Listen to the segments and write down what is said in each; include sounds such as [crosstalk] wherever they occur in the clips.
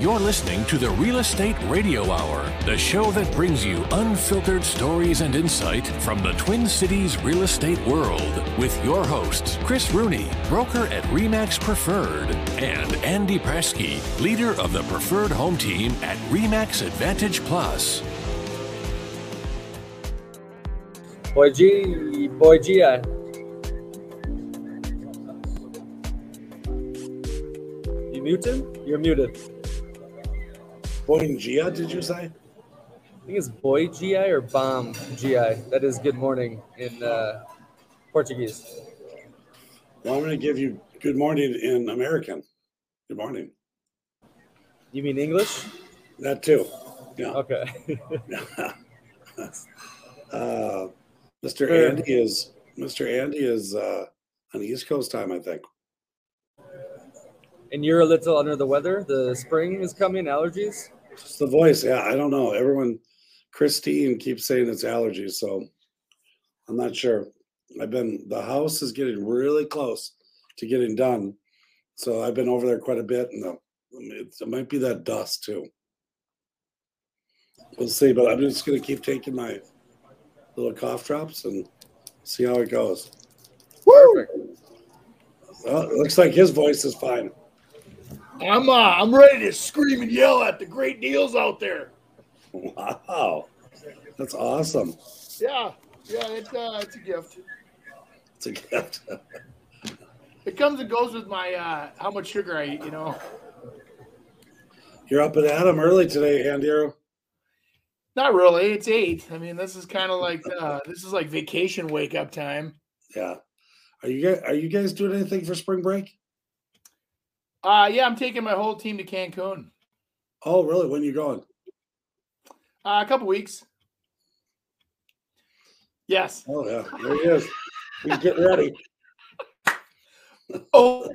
You're listening to the Real Estate Radio Hour, the show that brings you unfiltered stories and insight from the Twin Cities real estate world with your hosts, Chris Rooney, broker at Remax Preferred, and Andy Presky, leader of the Preferred Home Team at Remax Advantage Plus. Boy G, boy G, I. You muted? You're muted. Boy Gia, did you say? I think it's boy GI or bomb GI. That is good morning in uh, Portuguese. Well, I'm going to give you good morning in American. Good morning. You mean English? That too. Yeah. Okay. [laughs] [laughs] uh, Mr. Andy is Mr. Andy is uh, on East Coast time, I think. and you're a little under the weather. The spring is coming. Allergies. It's the voice. Yeah, I don't know. Everyone, Christine keeps saying it's allergies, so I'm not sure. I've been the house is getting really close to getting done, so I've been over there quite a bit, and the, it, it might be that dust too. We'll see, but I'm just gonna keep taking my little cough drops and see how it goes. Perfect. Well, it looks like his voice is fine. I'm uh, I'm ready to scream and yell at the great deals out there. Wow, that's awesome. Yeah, yeah, it's uh, it's a gift. It's a gift. It comes and goes with my uh, how much sugar I eat. You know, You're up at Adam early today, Andy. not really. It's eight. I mean, this is kind of like uh, this is like vacation wake up time. Yeah. Are you guys are you guys doing anything for spring break? Uh, yeah, I'm taking my whole team to Cancun. Oh, really? When are you going? Uh, a couple weeks. Yes. Oh yeah, there he is. He's getting ready. [laughs] Oh,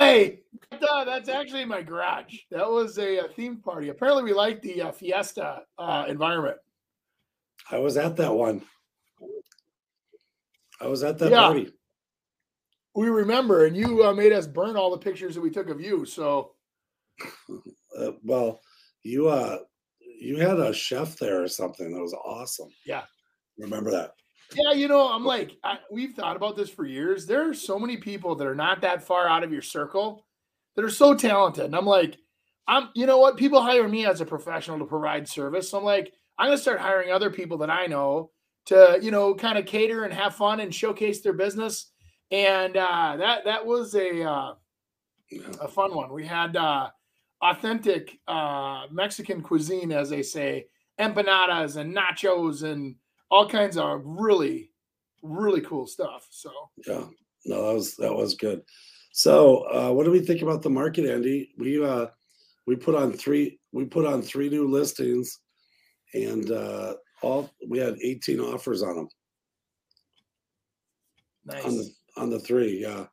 hey, that's actually my garage. That was a, uh theme party. Apparently, we like the uh, fiesta uh, environment. I was at that one. I was at that Yeah. party. We remember, and you uh, made us burn all the pictures that we took of you. So [laughs] Uh, well, you uh you had a chef there or something that was awesome. Yeah. Remember that? Yeah, you know, I'm like, I, we've thought about this for years. There are so many people that are not that far out of your circle that are so talented. And I'm like, I'm, you know what? People hire me as a professional to provide service. So I'm like, I'm going to start hiring other people that I know to, you know, kind of cater and have fun and showcase their business. And uh, that that was a uh, a fun one. We had uh, authentic uh, Mexican cuisine, as they say, empanadas and nachos and all kinds of really, really cool stuff. So Yeah. No, that was that was good. So uh what do we think about the market, Andy? We uh we put on three we put on three new listings and uh all we had 18 offers on them nice. on the on the three, yeah.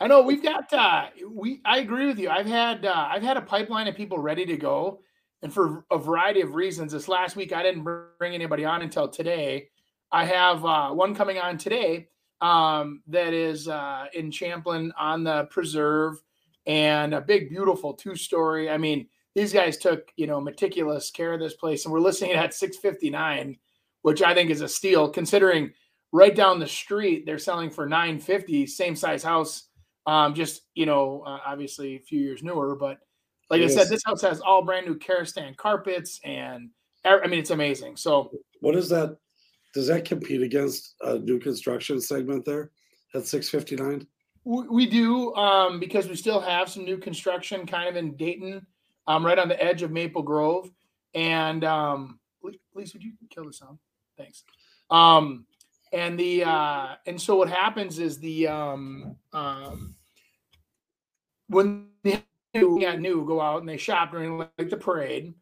I know we've got uh we I agree with you. I've had uh I've had a pipeline of people ready to go. And for a variety of reasons, this last week I didn't bring anybody on until today. I have uh one coming on today um that is uh in Champlin on the preserve and a big beautiful two-story. I mean, these guys took, you know, meticulous care of this place and we're listing it at 659, which I think is a steal considering right down the street they're selling for 950 same size house um, just you know, uh, obviously a few years newer, but like I said, this house has all brand new Karastan carpets, and I mean it's amazing. So What is that? Does that compete against a new construction segment there at 659? we, we do um, because we still have some new construction kind of in Dayton, um, right on the edge of Maple Grove, and um, Lisa, would you kill the sound? Thanks. Um, and the uh, and so what happens is the um, um, when the got new go out and they shop during like the parade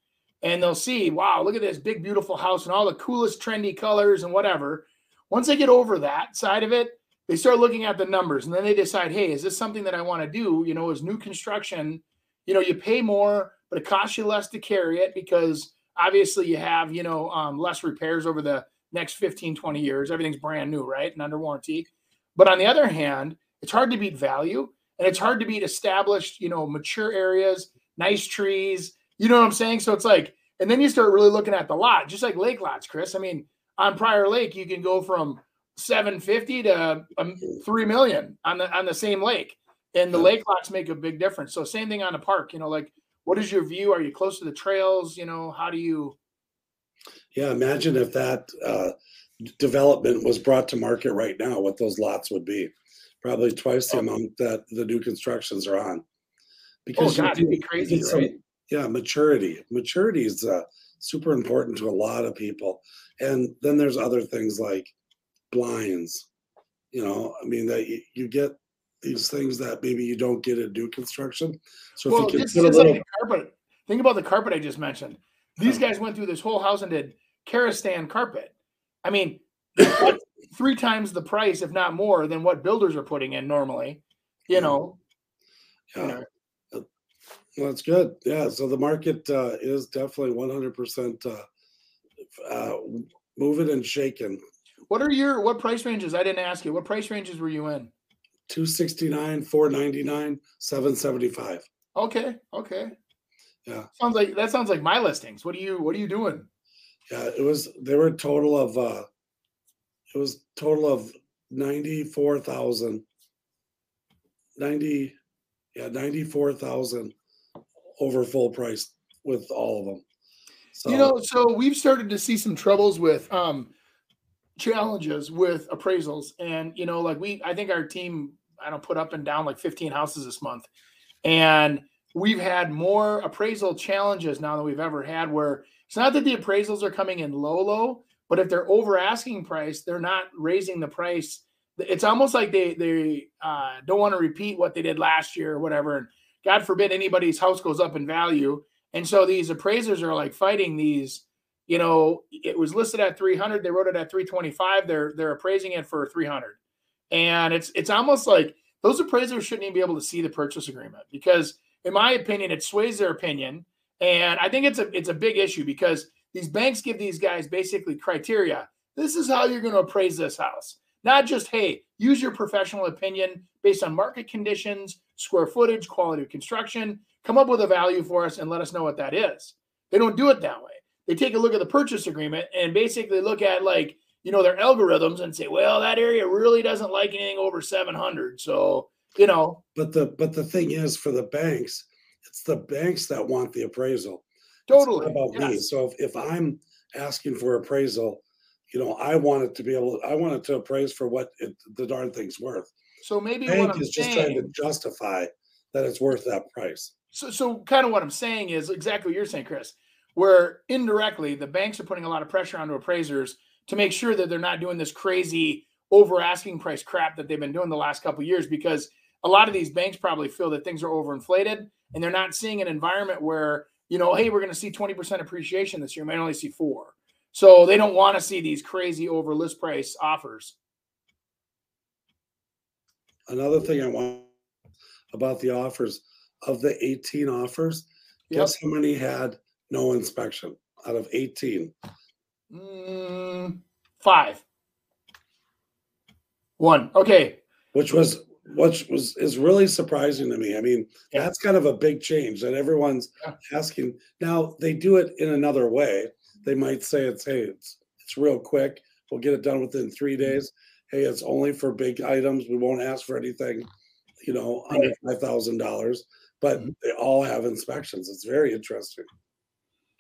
and they'll see wow look at this big beautiful house and all the coolest trendy colors and whatever. Once they get over that side of it they start looking at the numbers and then they decide hey is this something that i want to do? You know is new construction you know you pay more but it costs you less to carry it because obviously you have you know um, less repairs over the next 15 20 years everything's brand new right and under warranty but on the other hand it's hard to beat value and it's hard to beat established you know mature areas nice trees. You know what I'm saying? So it's like, and then you start really looking at the lot, just like lake lots, Chris. I mean, on Prior Lake, you can go from 750 to um, 3 million on the on the same lake. And the lake lots make a big difference. So same thing on a park, you know, like what is your view? Are you close to the trails? You know, how do you Yeah, imagine if that uh, development was brought to market right now, what those lots would be. Probably twice the Oh. amount that the new constructions are on. Oh you it'd be crazy, some- right? yeah maturity maturity is uh, super important to a lot of people and then there's other things like blinds you know i mean that you, you get these things that maybe you don't get in new construction so Well, if you can put a little like the carpet. Think about the carpet I just mentioned. These guys went through this whole house and did Karastan carpet. I mean, [coughs] three times the price, if not more, than what builders are putting in normally. You Yeah. know, you yeah, know. well, that's good yeah so the market uh, is definitely 100% uh, uh, moving and shaking What are your what price ranges? I didn't ask you. What price ranges were you in? 269 499 775 Okay, okay. Yeah. Sounds like that sounds like my listings. What are you what are you doing? Yeah, it was they were a total of uh it was total of 94,000 90 yeah, 94,000 over full price with all of them. So you know, so we've started to see some troubles with um challenges with appraisals. And you know, like we I think our team, I don't put up and down like 15 houses this month. And we've had more appraisal challenges now than we've ever had where it's not that the appraisals are coming in low, low, but if they're over asking price, they're not raising the price. It's almost like they they uh, don't want to repeat what they did last year or whatever. And God forbid anybody's house goes up in value. And so these appraisers are like fighting these, you know, it was listed at 300, they wrote it at 325, they're they're appraising it for 300. And it's it's almost like those appraisers shouldn't even be able to see the purchase agreement because in my opinion it sways their opinion and I think it's a it's a big issue because these banks give these guys basically criteria. This is how you're going to appraise this house. Not just hey, use your professional opinion based on market conditions, square footage, quality of construction, come up with a value for us and let us know what that is. They don't do it that way. They take a look at the purchase agreement and basically look at like, you know, their algorithms and say, well, that area really doesn't like anything over 700. So, you know, but the but the thing is for the banks, it's the banks that want the appraisal. Totally. about me. So if, if I'm asking for appraisal, you know, I want it to be able I want it to appraise for what it, the darn thing's worth. So maybe what Bank I'm is just trying to justify that it's worth that price. so, so kind of what I'm saying is exactly what you're saying, Chris, where indirectly the banks are putting a lot of pressure onto appraisers to make sure that they're not doing this crazy over asking price crap that they've been doing the last couple of years because a lot of these banks probably feel that things are overinflated and they're not seeing an environment where you know hey we're going to see 20% appreciation this year we might only see four. So they don't want to see these crazy over list price offers. Another thing I want about the offers of the 18 offers, Yep. guess how many had no inspection out of 18? Mm, five. One. Okay. Which was which was is really surprising to me. I mean, Yeah. that's kind of a big change that everyone's Yeah. asking. Now they do it in another way. They might say it's hey, it's it's real quick. We'll get it done within three Mm-hmm. days. Hey, it's only for big items. We won't ask for anything, you know, under Right. five thousand dollars. But Mhm. they all have inspections. It's very interesting.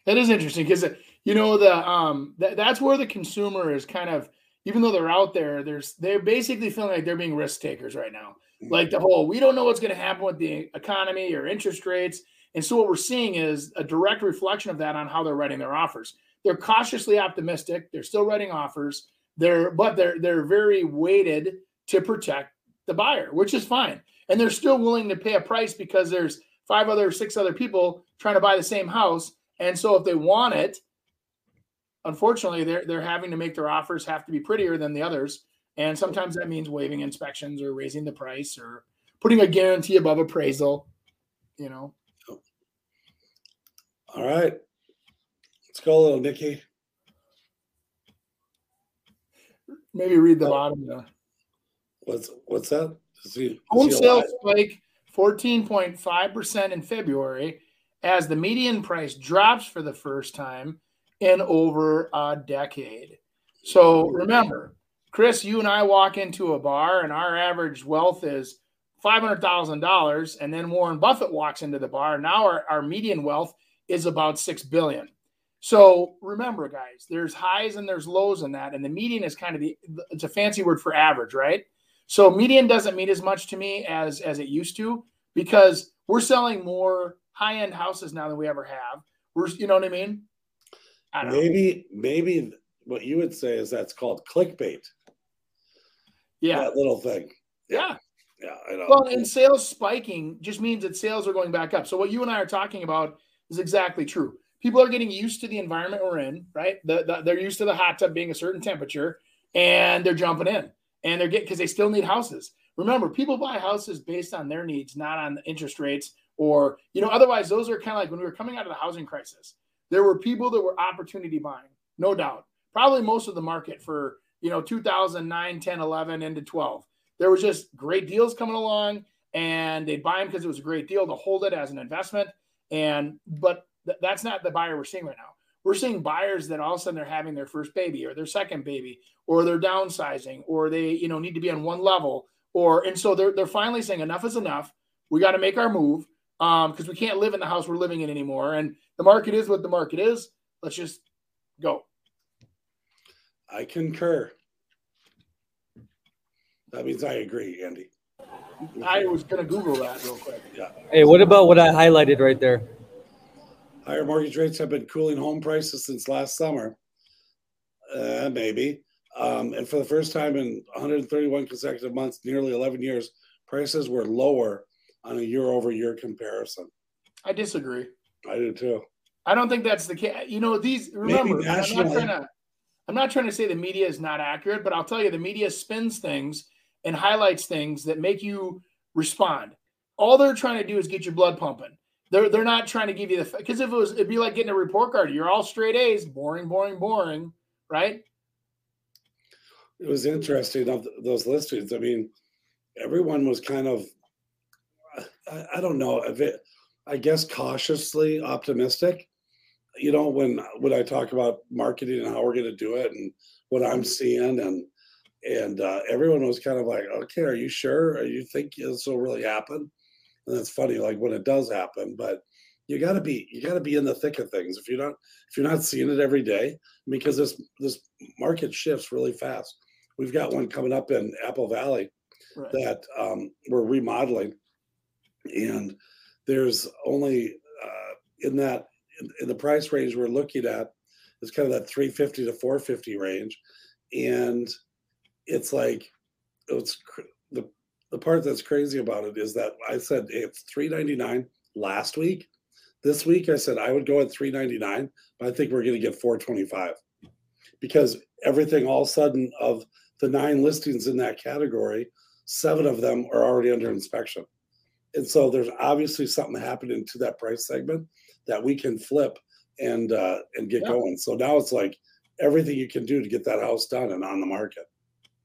That is interesting because you know the um that, that's where the consumer is kind of even though they're out there, there's they're basically feeling like they're being risk takers right now. Mm. Like the whole we don't know what's going to happen with the economy or interest rates, and so what we're seeing is a direct reflection of that on how they're writing their offers. They're cautiously optimistic. They're still writing offers. They're but they're they're very weighted to protect the buyer, which is fine, and they're still willing to pay a price because there's five other six other people trying to buy the same house and so if they want it, unfortunately, they're they're having to make their offers have to be prettier than the others. And sometimes that means waiving inspections or raising the price or putting a guarantee above appraisal. You know. All right. Let's go, a little Nikki. Maybe read the Oh. bottom there. What's what's that? Is he, is Home sales spike 14.5% in February as the median price drops for the first time in over a decade. So remember, Chris, you and I walk into a bar and our average wealth is $500,000. And then Warren Buffett walks into the bar. Now our, our median wealth is about 6 billion. So remember, guys, there's highs and there's lows in that. And the median is kind of the, it's a fancy word for average, right? So median doesn't mean as much to me as, as it used to because we're selling more high end houses now than we ever have. We're, you know what I mean? Maybe, know. maybe what you would say is that's called clickbait. Yeah. That little thing. Yeah. Yeah. I know. Well, and sales spiking just means that sales are going back up. So what you and I are talking about is exactly true. People are getting used to the environment we're in, right? The, the, they're used to the hot tub being a certain temperature and they're jumping in and they're getting because they still need houses. Remember, people buy houses based on their needs, not on the interest rates or, you know, otherwise those are kind of like when we were coming out of the housing crisis, there were people that were opportunity buying, no doubt. Probably most of the market for, you know, 2009, 10, 11 into 12. There was just great deals coming along and they'd buy them because it was a great deal to hold it as an investment. And, but th- that's not the buyer we're seeing right now. We're seeing buyers that all of a sudden they're having their first baby or their second baby or they're downsizing or they, you know, need to be on one level or, and so they're, they're finally saying enough is enough. We got to make our move because um, we can't live in the house we're living in anymore. And the market is what the market is. Let's just go. I concur. That means I agree, Andy. I was going to Google that real quick. Yeah. Hey, what about what I highlighted right there? Higher mortgage rates have been cooling home prices since last summer. Uh, maybe. Um, and for the first time in 131 consecutive months, nearly 11 years, prices were lower on a year over year comparison. I disagree. I do too. I don't think that's the case. You know, these remember, I'm not trying to I'm not trying to say the media is not accurate, but I'll tell you the media spins things and highlights things that make you respond. All they're trying to do is get your blood pumping. They're they're not trying to give you the because if it was it'd be like getting a report card. You're all straight A's, boring, boring, boring, right? It was interesting of those listings. I mean, everyone was kind of I, I don't know if it I guess cautiously optimistic. You know, when when I talk about marketing and how we're going to do it and what I'm seeing and and uh, everyone was kind of like, okay, are you sure? Are you think this will really happen? And it's funny, like when it does happen, but you got to be you got to be in the thick of things. If you're not if you're not seeing it every day, because this this market shifts really fast. We've got one coming up in Apple Valley right. that um, we're remodeling, and there's only uh, in that in, in the price range we're looking at it's kind of that 350 to 450 range and it's like it's the the part that's crazy about it is that I said it's 399 last week. This week I said I would go at 399, but I think we're going to get 425 because everything all sudden of the nine listings in that category, seven of them are already under inspection. And so there's obviously something happening to that price segment that we can flip and uh, and get yeah. going. So now it's like everything you can do to get that house done and on the market.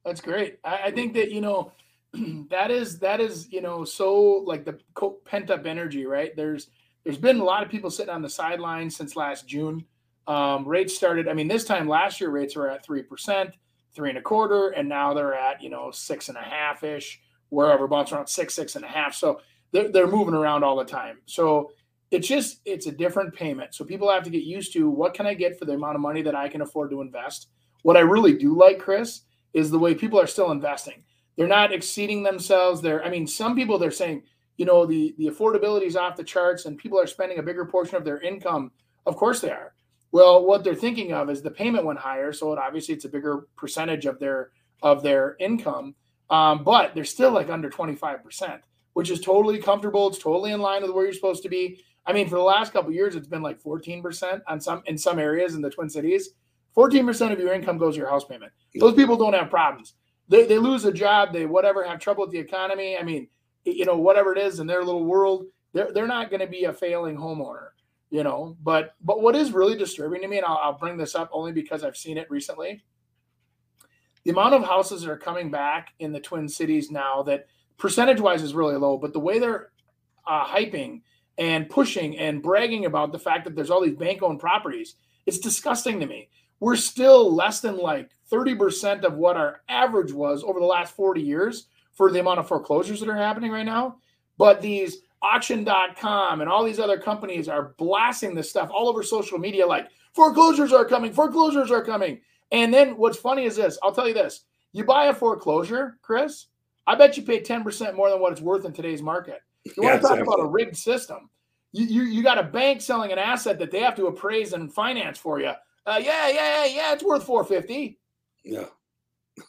That's great. I, I think that you know [clears throat] that is that is you know so like the pent up energy, right? There's there's been a lot of people sitting on the sidelines since last June. Um, rates started. I mean, this time last year rates were at three percent, three and a quarter, and now they're at you know six and a half ish, wherever bumps around six, six and a half. So they're, they're moving around all the time. So it's just it's a different payment. So people have to get used to what can I get for the amount of money that I can afford to invest. What I really do like, Chris, is the way people are still investing. They're not exceeding themselves. They're, I mean, some people they're saying, you know, the the affordability is off the charts, and people are spending a bigger portion of their income. Of course they are. Well, what they're thinking of is the payment went higher, so it, obviously it's a bigger percentage of their of their income, um, but they're still like under twenty five percent, which is totally comfortable. It's totally in line with where you're supposed to be. I mean, for the last couple years, it's been like fourteen percent on some in some areas in the Twin Cities. 14% of your income goes to your house payment. Those people don't have problems. They, they lose a job, they whatever have trouble with the economy. I mean, you know, whatever it is in their little world, they're, they're not going to be a failing homeowner, you know. But but what is really disturbing to me, and I'll, I'll bring this up only because I've seen it recently, the amount of houses that are coming back in the Twin Cities now that percentage wise is really low, but the way they're uh, hyping and pushing and bragging about the fact that there's all these bank owned properties. It's disgusting to me. We're still less than like 30% of what our average was over the last 40 years for the amount of foreclosures that are happening right now. But these auction.com and all these other companies are blasting this stuff all over social media like foreclosures are coming, foreclosures are coming. And then what's funny is this I'll tell you this you buy a foreclosure, Chris, I bet you pay 10% more than what it's worth in today's market. You want to talk exactly. about a rigged system. You, you, you got a bank selling an asset that they have to appraise and finance for you. Uh, yeah, yeah, yeah, it's worth 450. Yeah.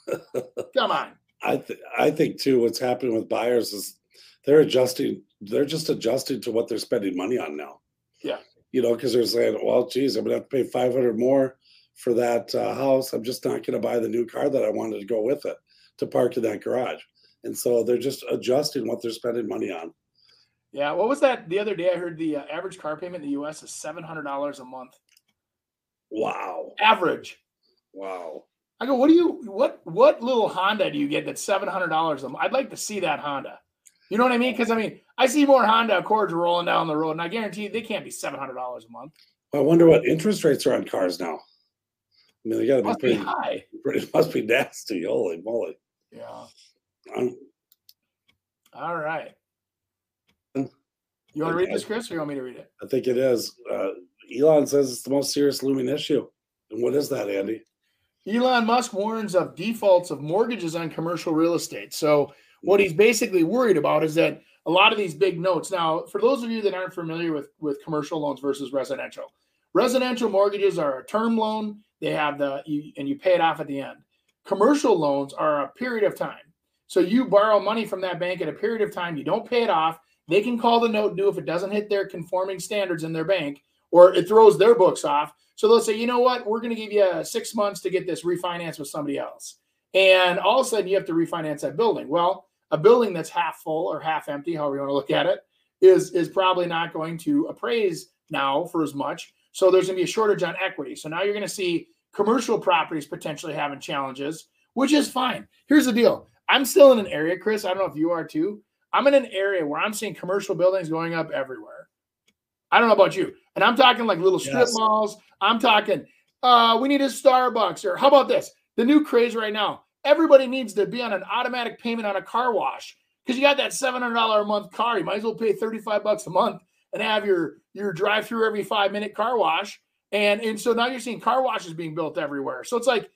[laughs] Come on. I th- I think too what's happening with buyers is they're adjusting they're just adjusting to what they're spending money on now. Yeah. You know, because they're saying, well, geez, I'm gonna have to pay 500 more for that uh, house. I'm just not gonna buy the new car that I wanted to go with it to park in that garage. And so they're just adjusting what they're spending money on. Yeah. What was that? The other day, I heard the uh, average car payment in the U.S. is seven hundred dollars a month. Wow. Average. Wow. I go, what do you what what little Honda do you get that's seven hundred dollars a month? I'd like to see that Honda. You know what I mean? Because I mean, I see more Honda Accords rolling down the road, and I guarantee they can't be seven hundred dollars a month. I wonder what interest rates are on cars now. I mean, they got to be pretty be high. Pretty must be nasty. Holy moly! Yeah. All right. You want to read this, Chris, or you want me to read it? I think it is. Uh, Elon says it's the most serious looming issue. And what is that, Andy? Elon Musk warns of defaults of mortgages on commercial real estate. So, what he's basically worried about is that a lot of these big notes. Now, for those of you that aren't familiar with, with commercial loans versus residential, residential mortgages are a term loan. They have the, you, and you pay it off at the end. Commercial loans are a period of time. So you borrow money from that bank at a period of time, you don't pay it off. They can call the note due if it doesn't hit their conforming standards in their bank or it throws their books off. So they'll say, you know what, we're going to give you six months to get this refinanced with somebody else. And all of a sudden you have to refinance that building. Well, a building that's half full or half empty, however you want to look at it, is, is probably not going to appraise now for as much. So there's going to be a shortage on equity. So now you're going to see commercial properties potentially having challenges, which is fine. Here's the deal I'm still in an area, Chris. I don't know if you are too. I'm in an area where I'm seeing commercial buildings going up everywhere. I don't know about you. And I'm talking like little strip yes. malls. I'm talking, uh, we need a Starbucks, or how about this? The new craze right now. Everybody needs to be on an automatic payment on a car wash because you got that $700 a month car. You might as well pay 35 bucks a month and have your your drive through every five minute car wash. And, and so now you're seeing car washes being built everywhere. So it's like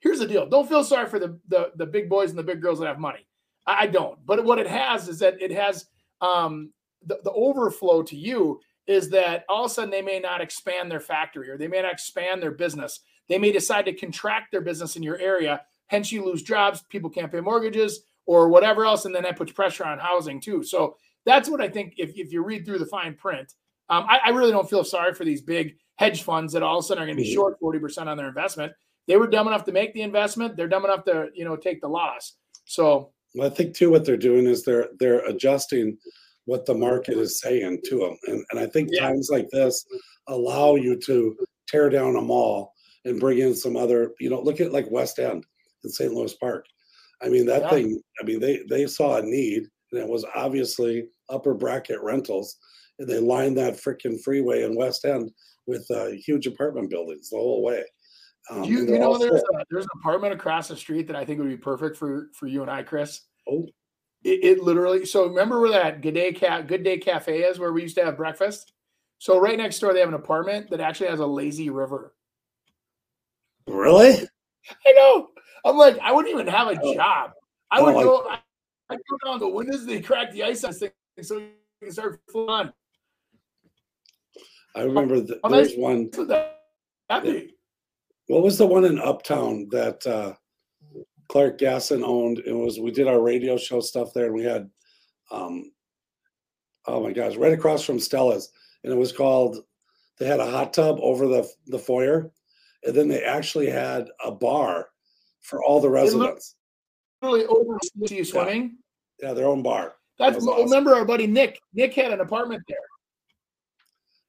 here's the deal. Don't feel sorry for the, the, the big boys and the big girls that have money. I, I don't. But what it has is that it has um, the, the overflow to you is that all of a sudden they may not expand their factory or they may not expand their business. They may decide to contract their business in your area hence you lose jobs people can't pay mortgages or whatever else and then that puts pressure on housing too. So that's what i think if, if you read through the fine print um, I, I, really don't feel sorry for these big hedge funds that all of a sudden are going to be short 40% on their investment they were dumb enough to make the investment. They're dumb enough to, you know, take the loss. So well, I think too what they're doing is they're they're adjusting what the market is saying to them. And, and I think yeah. times like this allow you to tear down a mall and bring in some other, you know, look at like West End in St. Louis Park. I mean, that yeah. thing, I mean, they they saw a need and it was obviously upper bracket rentals. And they lined that freaking freeway in West End with uh, huge apartment buildings the whole way. Um, you, you know, there's a, there's an apartment across the street that I think would be perfect for for you and I, Chris. Oh, it, it literally. So remember where that Good Day Ca- Good Day Cafe is, where we used to have breakfast. So right next door, they have an apartment that actually has a lazy river. Really? I know. I'm like, I wouldn't even have a oh. job. I would oh, go. I, I'd go down the windows. They crack the ice on thing so you can start flying. I remember the, oh, there's one. That. What was the one in Uptown that uh, Clark Gasson owned? It was we did our radio show stuff there, and we had, um, oh my gosh, right across from Stella's, and it was called. They had a hot tub over the the foyer, and then they actually had a bar for all the residents. Really over you swimming. Yeah. yeah, their own bar. That's that awesome. remember our buddy Nick. Nick had an apartment there.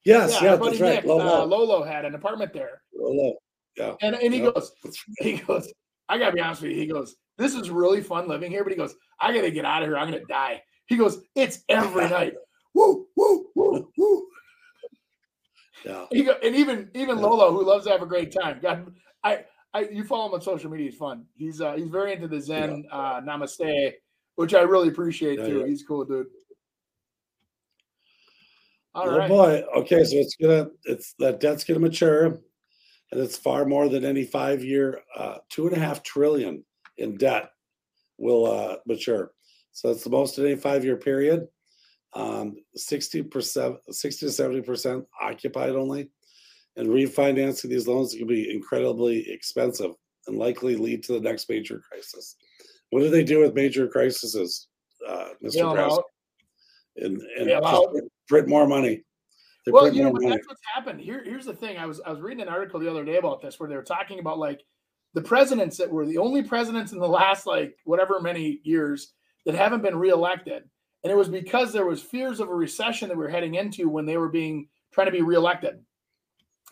Yes, yeah, yeah that's right. Nick, Lolo. Uh, Lolo had an apartment there. Lolo. Yeah. And and he goes, he goes, I gotta be honest with you. He goes, This is really fun living here, but he goes, I gotta get out of here. I'm gonna die. He goes, It's every [laughs] night. Woo, woo, woo, woo. Yeah. He go, and even even Yeah. Lolo, who loves to have a great time. God, I, I you follow him on social media. He's fun. He's uh he's very into the Zen uh Namaste, which I really appreciate Yeah, too. yeah. He's cool, dude. All oh right. boy. Okay, so it's gonna it's that debt's gonna mature, and it's far more than any five year uh two and a half trillion in debt will uh mature. So it's the most in any five year period. Um 60 percent 60 to 70 percent occupied only. And refinancing these loans can be incredibly expensive and likely lead to the next major crisis. What do they do with major crises, uh, Mr. Bail 'em Krause? out. And, and Bail just print, print more money. They Well, you know, that's what's happened. Here, here's the thing. I was I was reading an article the other day about this where they were talking about like the presidents that were the only presidents in the last like whatever many years that haven't been reelected. And it was because there was fears of a recession that we are heading into when they were being trying to be reelected.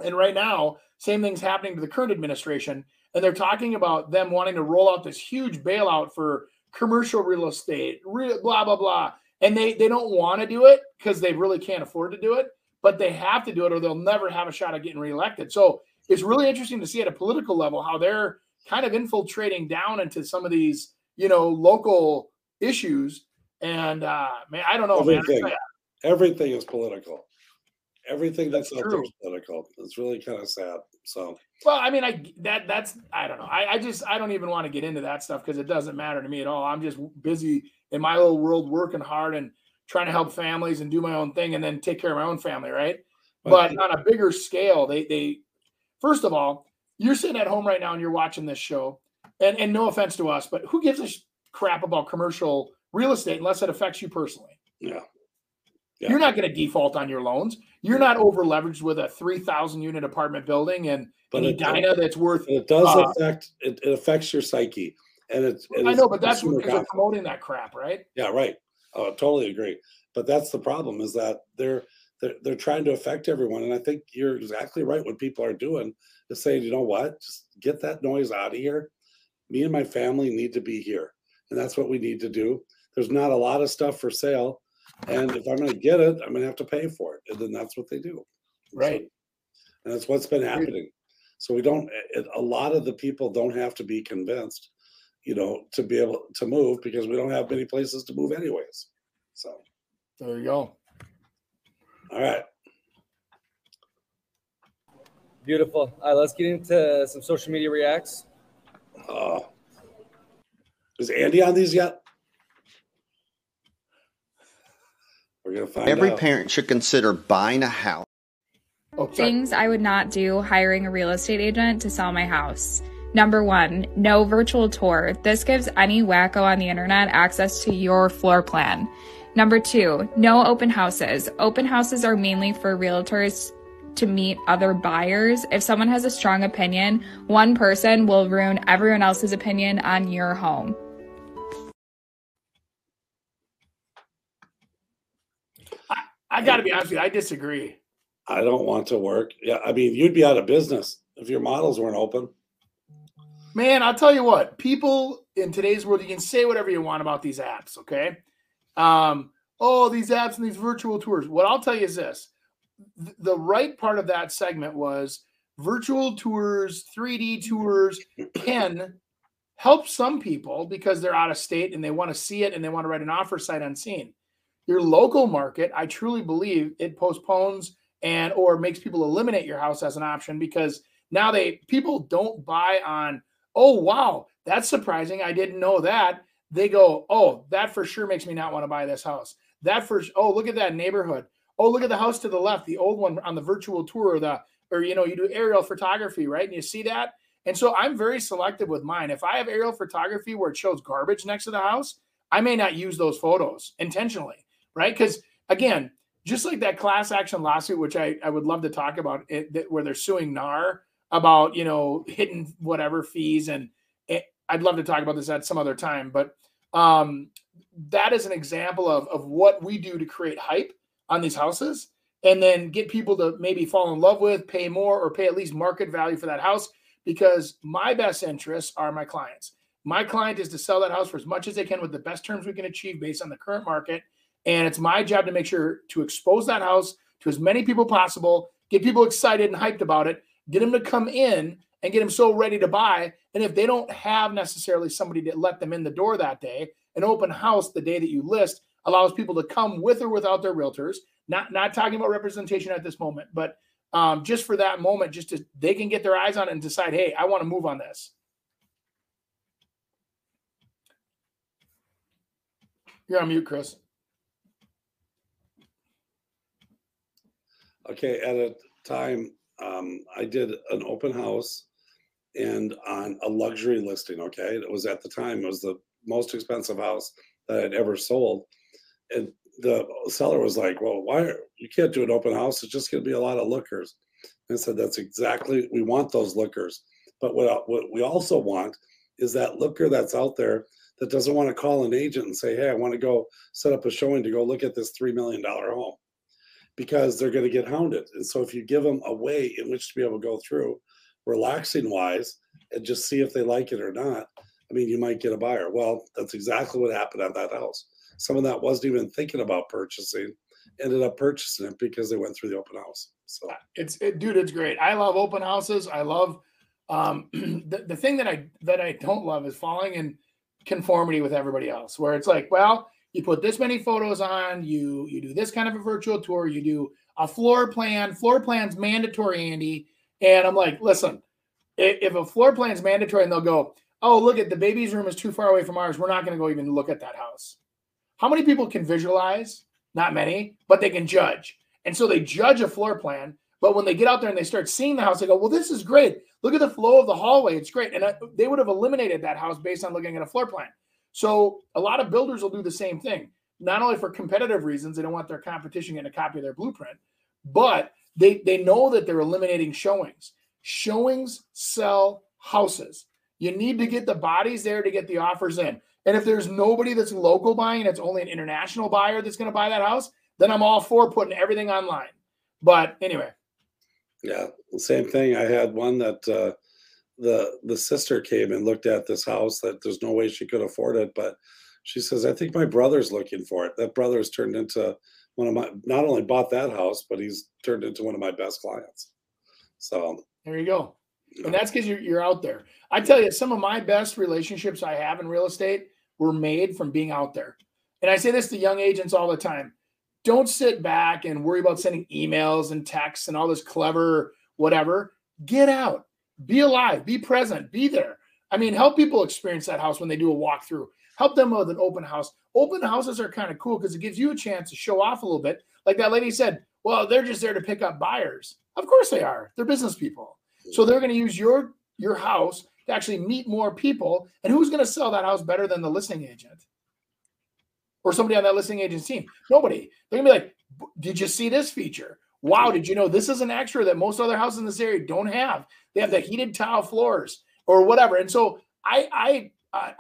And right now, same thing's happening to the current administration. And they're talking about them wanting to roll out this huge bailout for commercial real estate, blah, blah, blah. And they, they don't want to do it because they really can't afford to do it, but they have to do it or they'll never have a shot at getting reelected. So it's really interesting to see at a political level how they're kind of infiltrating down into some of these, you know, local issues. And uh man, I don't know, Everything. ya, Everything is political. Everything that's, That's out there is political. It's really kind of sad. So Well, I mean, I that that's I don't know. I, I just I don't even want to get into that stuff because it doesn't matter to me at all. I'm just busy in my little world, working hard and trying to help families and do my own thing, and then take care of my own family, right? But on a bigger scale, they they first of all, you're sitting at home right now and you're watching this show, and and no offense to us, but who gives a crap about commercial real estate unless it affects you personally? yeah, Yeah. You're not going to default on your loans. You're not over leveraged with a 3,000 unit apartment building and But an it- Edina that's worth it does Uh, affect. It, it affects your psyche, and it's. and I know, but that's what they're promoting that crap, right? Yeah, right. Oh, I totally agree. But that's the problem is that they're they're they're trying to affect everyone, and I think you're exactly right. What people are doing is saying, you know what, just get that noise out of here. Me and my family need to be here, and that's what we need to do. There's not a lot of stuff for sale, and if I'm going to get it, I'm going to have to pay for it, and then that's what they do. Right. and that's what's been happening. So we don't. It, a lot of the people don't have to be convinced, you know, to be able to move because we don't have many places to move anyways. So. There you go. All right. Beautiful. All right, let's get into some social media reacts. Uh, is Andy on these yet? We're gonna find Every out. parent should consider buying a house. Oh. Things I would not do hiring a real estate agent to sell my house. Number one, no virtual tour. This gives any wacko on the internet access to your floor plan. Number two, no open houses. Open houses are mainly for realtors to meet other buyers. If someone has a strong opinion, one person will ruin everyone else's opinion on your home. I got to be honest with you. I disagree. I don't want to work. Yeah, I mean, you'd be out of business if your models weren't open. Man, I'll tell you what, people in today's world, you can say whatever you want about these apps, okay? Um, oh, these apps and these virtual tours. What I'll tell you is this the right part of that segment was virtual tours, 3D tours can help some people because they're out of state and they want to see it and they want to write an offer sight unseen. Your local market, I truly believe it postpones and or makes people eliminate your house as an option because now they people don't buy on oh wow that's surprising i didn't know that. They go oh that for sure makes me not want to buy this house. That for oh look at that neighborhood. Oh look at the house to the left the old one on the virtual tour or the or you know you do aerial photography right and you see that? And so i'm very selective with mine. If i have aerial photography where it shows garbage next to the house i may not use those photos intentionally right? Because again just like that class action lawsuit which i, I would love to talk about it, that, where they're suing nar about you know hidden whatever fees and it, i'd love to talk about this at some other time but um that is an example of of what we do to create hype on these houses and then get people to maybe fall in love with pay more or pay at least market value for that house because my best interests are my clients. My client is to sell that house for as much as they can with the best terms we can achieve based on the current market and it's my job to make sure to expose that house to as many people possible get people excited and hyped about it, get them to come in and get them so ready to buy. And if they don't have necessarily somebody to let them in the door that day, an open house the day that you list allows people to come with or without their realtors. Not not talking about representation at this moment, but um, just for that moment, just to they can get their eyes on it and decide, hey, I want to move on this. You're on mute, Chris. Okay, at a time, um, I did an open house and on a luxury listing. Okay, it was at the time it was the most expensive house that I'd ever sold, and the seller was like, "Well, why you can't do an open house? It's just going to be a lot of lookers." And I said, "That's exactly we want those lookers, but what what we also want is that looker that's out there that doesn't want to call an agent and say, "Hey, I want to go set up a showing to go look at this three million dollar home," because they're going to get hounded. And so, if you give them a way in which to be able to go through, relaxing wise, and just see if they like it or not, I mean, you might get a buyer. Well, that's exactly what happened at that house. Someone that wasn't even thinking about purchasing ended up purchasing it because they went through the open house. So it's it, dude, it's great. I love open houses. I love um, [clears throat] the, the thing that I that I don't love is falling in conformity with everybody else where it's like well you put this many photos on you you do this kind of a virtual tour you do a floor plan floor plan's mandatory andy and i'm like listen if, a floor plan's mandatory and they'll go oh look at the baby's room is too far away from ours we're not going to go even look at that house how many people can visualize not many but they can judge and so they judge a floor plan but when they get out there and they start seeing the house they go well this is great Look at the flow of the hallway. It's great. And they would have eliminated that house based on looking at a floor plan. So a lot of builders will do the same thing, not only for competitive reasons, they don't want their competition getting a copy of their blueprint, but they, they know that they're eliminating showings. Showings sell houses. You need to get the bodies there to get the offers in. And if there's nobody that's local buying, it's only an international buyer that's going to buy that house, then I'm all for putting everything online. But anyway, yeah, same thing. I had one that uh, the the sister came and looked at this house that there's no way she could afford it, but she says, "I think my brother's looking for it." That brother's turned into one of my not only bought that house, but he's turned into one of my best clients. So there you go, and that's because you're you're out there. I tell you, some of my best relationships I have in real estate were made from being out there. And I say this to young agents all the time don't sit back and worry about sending emails and texts and all this clever whatever. Get out, be alive, be present, be there. I mean, help people experience that house when they do a walkthrough. Help them with an open house. Open houses are kind of cool because it gives you a chance to show off a little bit. Like that lady said, well, they're just there to pick up buyers. Of course they are. They're business people. So they're going to use your your house to actually meet more people. And who's going to sell that house better than the listing agent? or somebody on that listing agent team. Nobody. They're gonna be like, "Did you see this feature? Wow, did you know this is an extra that most other houses in this area don't have? They have the heated tile floors or whatever." And so I I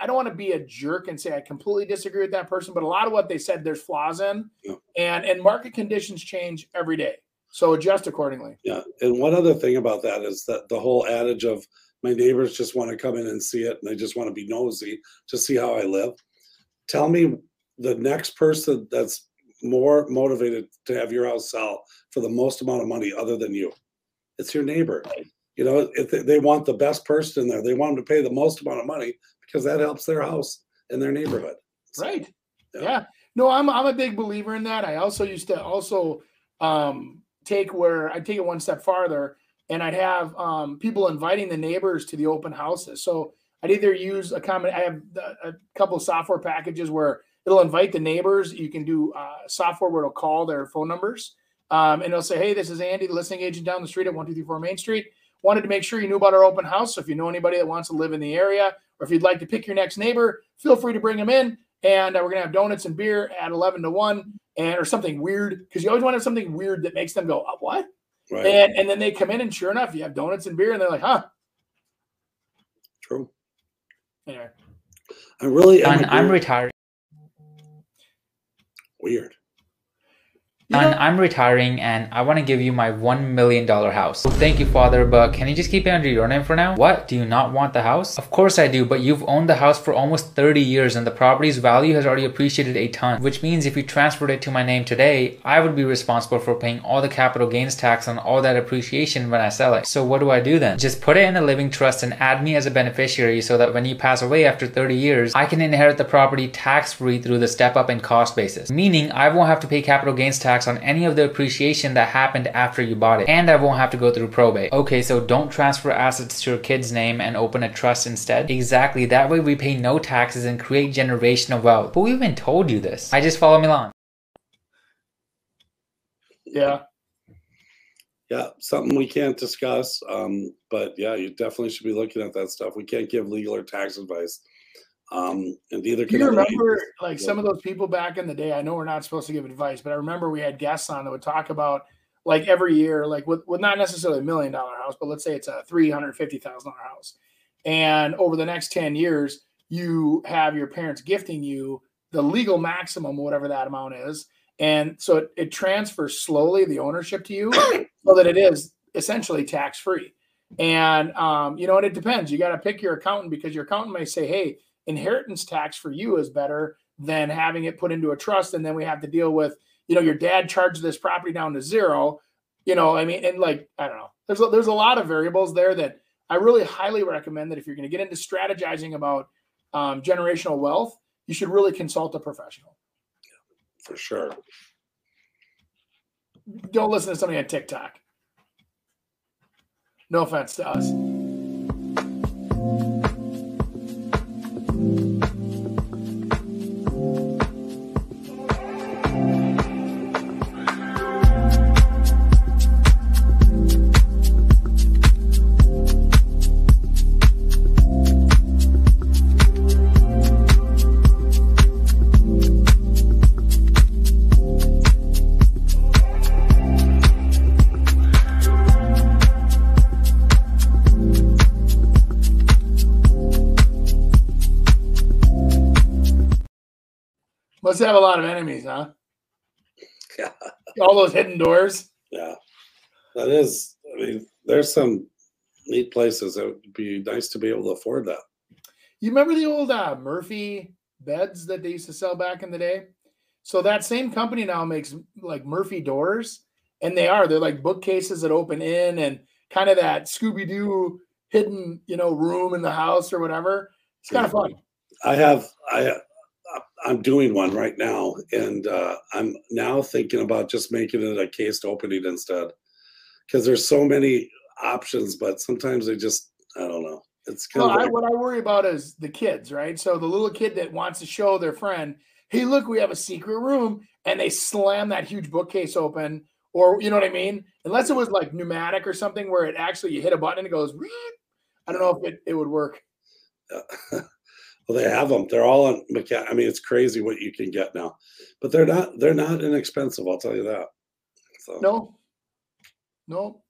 I don't want to be a jerk and say I completely disagree with that person, but a lot of what they said there's flaws in, yeah. and and market conditions change every day, so adjust accordingly. Yeah, and one other thing about that is that the whole adage of my neighbors just want to come in and see it, and they just want to be nosy to see how I live. Tell me the next person that's more motivated to have your house sell for the most amount of money other than you. It's your neighbor. You know, if they, they want the best person in there, they want them to pay the most amount of money because that helps their house and their neighborhood. So, right. Yeah. yeah. No, I'm I'm a big believer in that. I also used to also um, take where I take it one step farther and I'd have um, people inviting the neighbors to the open houses. So I'd either use a common I have a couple of software packages where it'll invite the neighbors. You can do uh, software where it'll call their phone numbers. Um, and it'll say, hey, this is Andy, the listing agent down the street at 1234 Main Street. Wanted to make sure you knew about our open house. So if you know anybody that wants to live in the area, or if you'd like to pick your next neighbor, feel free to bring them in. And uh, we're going to have donuts and beer at 11 to 1 and or something weird because you always want to have something weird that makes them go, oh, what? Right. And, and then they come in and sure enough, you have donuts and beer and they're like, huh? True. Anyway. I really I'm, I'm retired Weird. And I'm retiring and I want to give you my $1 million house. thank you, Father, but can you just keep it under your name for now? What? Do you not want the house? Of course I do, but you've owned the house for almost 30 years and the property's value has already appreciated a ton, which means if you transferred it to my name today, I would be responsible for paying all the capital gains tax on all that appreciation when I sell it. So what do I do then? Just put it in a living trust and add me as a beneficiary so that when you pass away after 30 years, I can inherit the property tax free through the step up in cost basis. Meaning I won't have to pay capital gains tax tax on any of the appreciation that happened after you bought it. And I won't have to go through probate. Okay, so don't transfer assets to your kid's name and open a trust instead. Exactly, that way we pay no taxes and create generational wealth. Who even told you this? I just follow Milan. Yeah. Yeah, something we can't discuss. Um, but yeah, you definitely should be looking at that stuff. We can't give legal or tax advice. Um, and neither can you remember like some of those people back in the day. I know we're not supposed to give advice, but I remember we had guests on that would talk about like every year, like with, with not necessarily a million dollar house, but let's say it's a three hundred fifty thousand dollar house, and over the next ten years, you have your parents gifting you the legal maximum, whatever that amount is, and so it, it transfers slowly the ownership to you, [coughs] so that it is essentially tax free. And um, you know, and it depends. You got to pick your accountant because your accountant may say, "Hey, inheritance tax for you is better than having it put into a trust and then we have to deal with you know your dad charged this property down to zero. You know i mean and like i don't know. There's a, there's a lot of variables there that i really highly recommend that if you're going to get into strategizing about um, generational wealth you should really consult a professional. For sure. Don't listen to somebody on tiktok. No offense to us Must have a lot of enemies, huh? Yeah. All those hidden doors. Yeah. That is, I mean, there's some neat places that would be nice to be able to afford that. You remember the old uh, Murphy beds that they used to sell back in the day? So that same company now makes like Murphy doors, and they are they're like bookcases that open in and kind of that Scooby Doo hidden you know room in the house or whatever. It's kind of fun. I have I I'm doing one right now, and uh, I'm now thinking about just making it a cased opening instead, because there's so many options, but sometimes they just I don't know. It's kind well, of like, I, what I worry about is the kids, right? So the little kid that wants to show their friend, "Hey, look, we have a secret room," and they slam that huge bookcase open, or you know what I mean? Unless it was like pneumatic or something where it actually you hit a button and it goes. I don't know if it, it would work. [laughs] Well, they have them. They're all on. I mean, it's crazy what you can get now, but they're not. They're not inexpensive. I'll tell you that. So. No, no.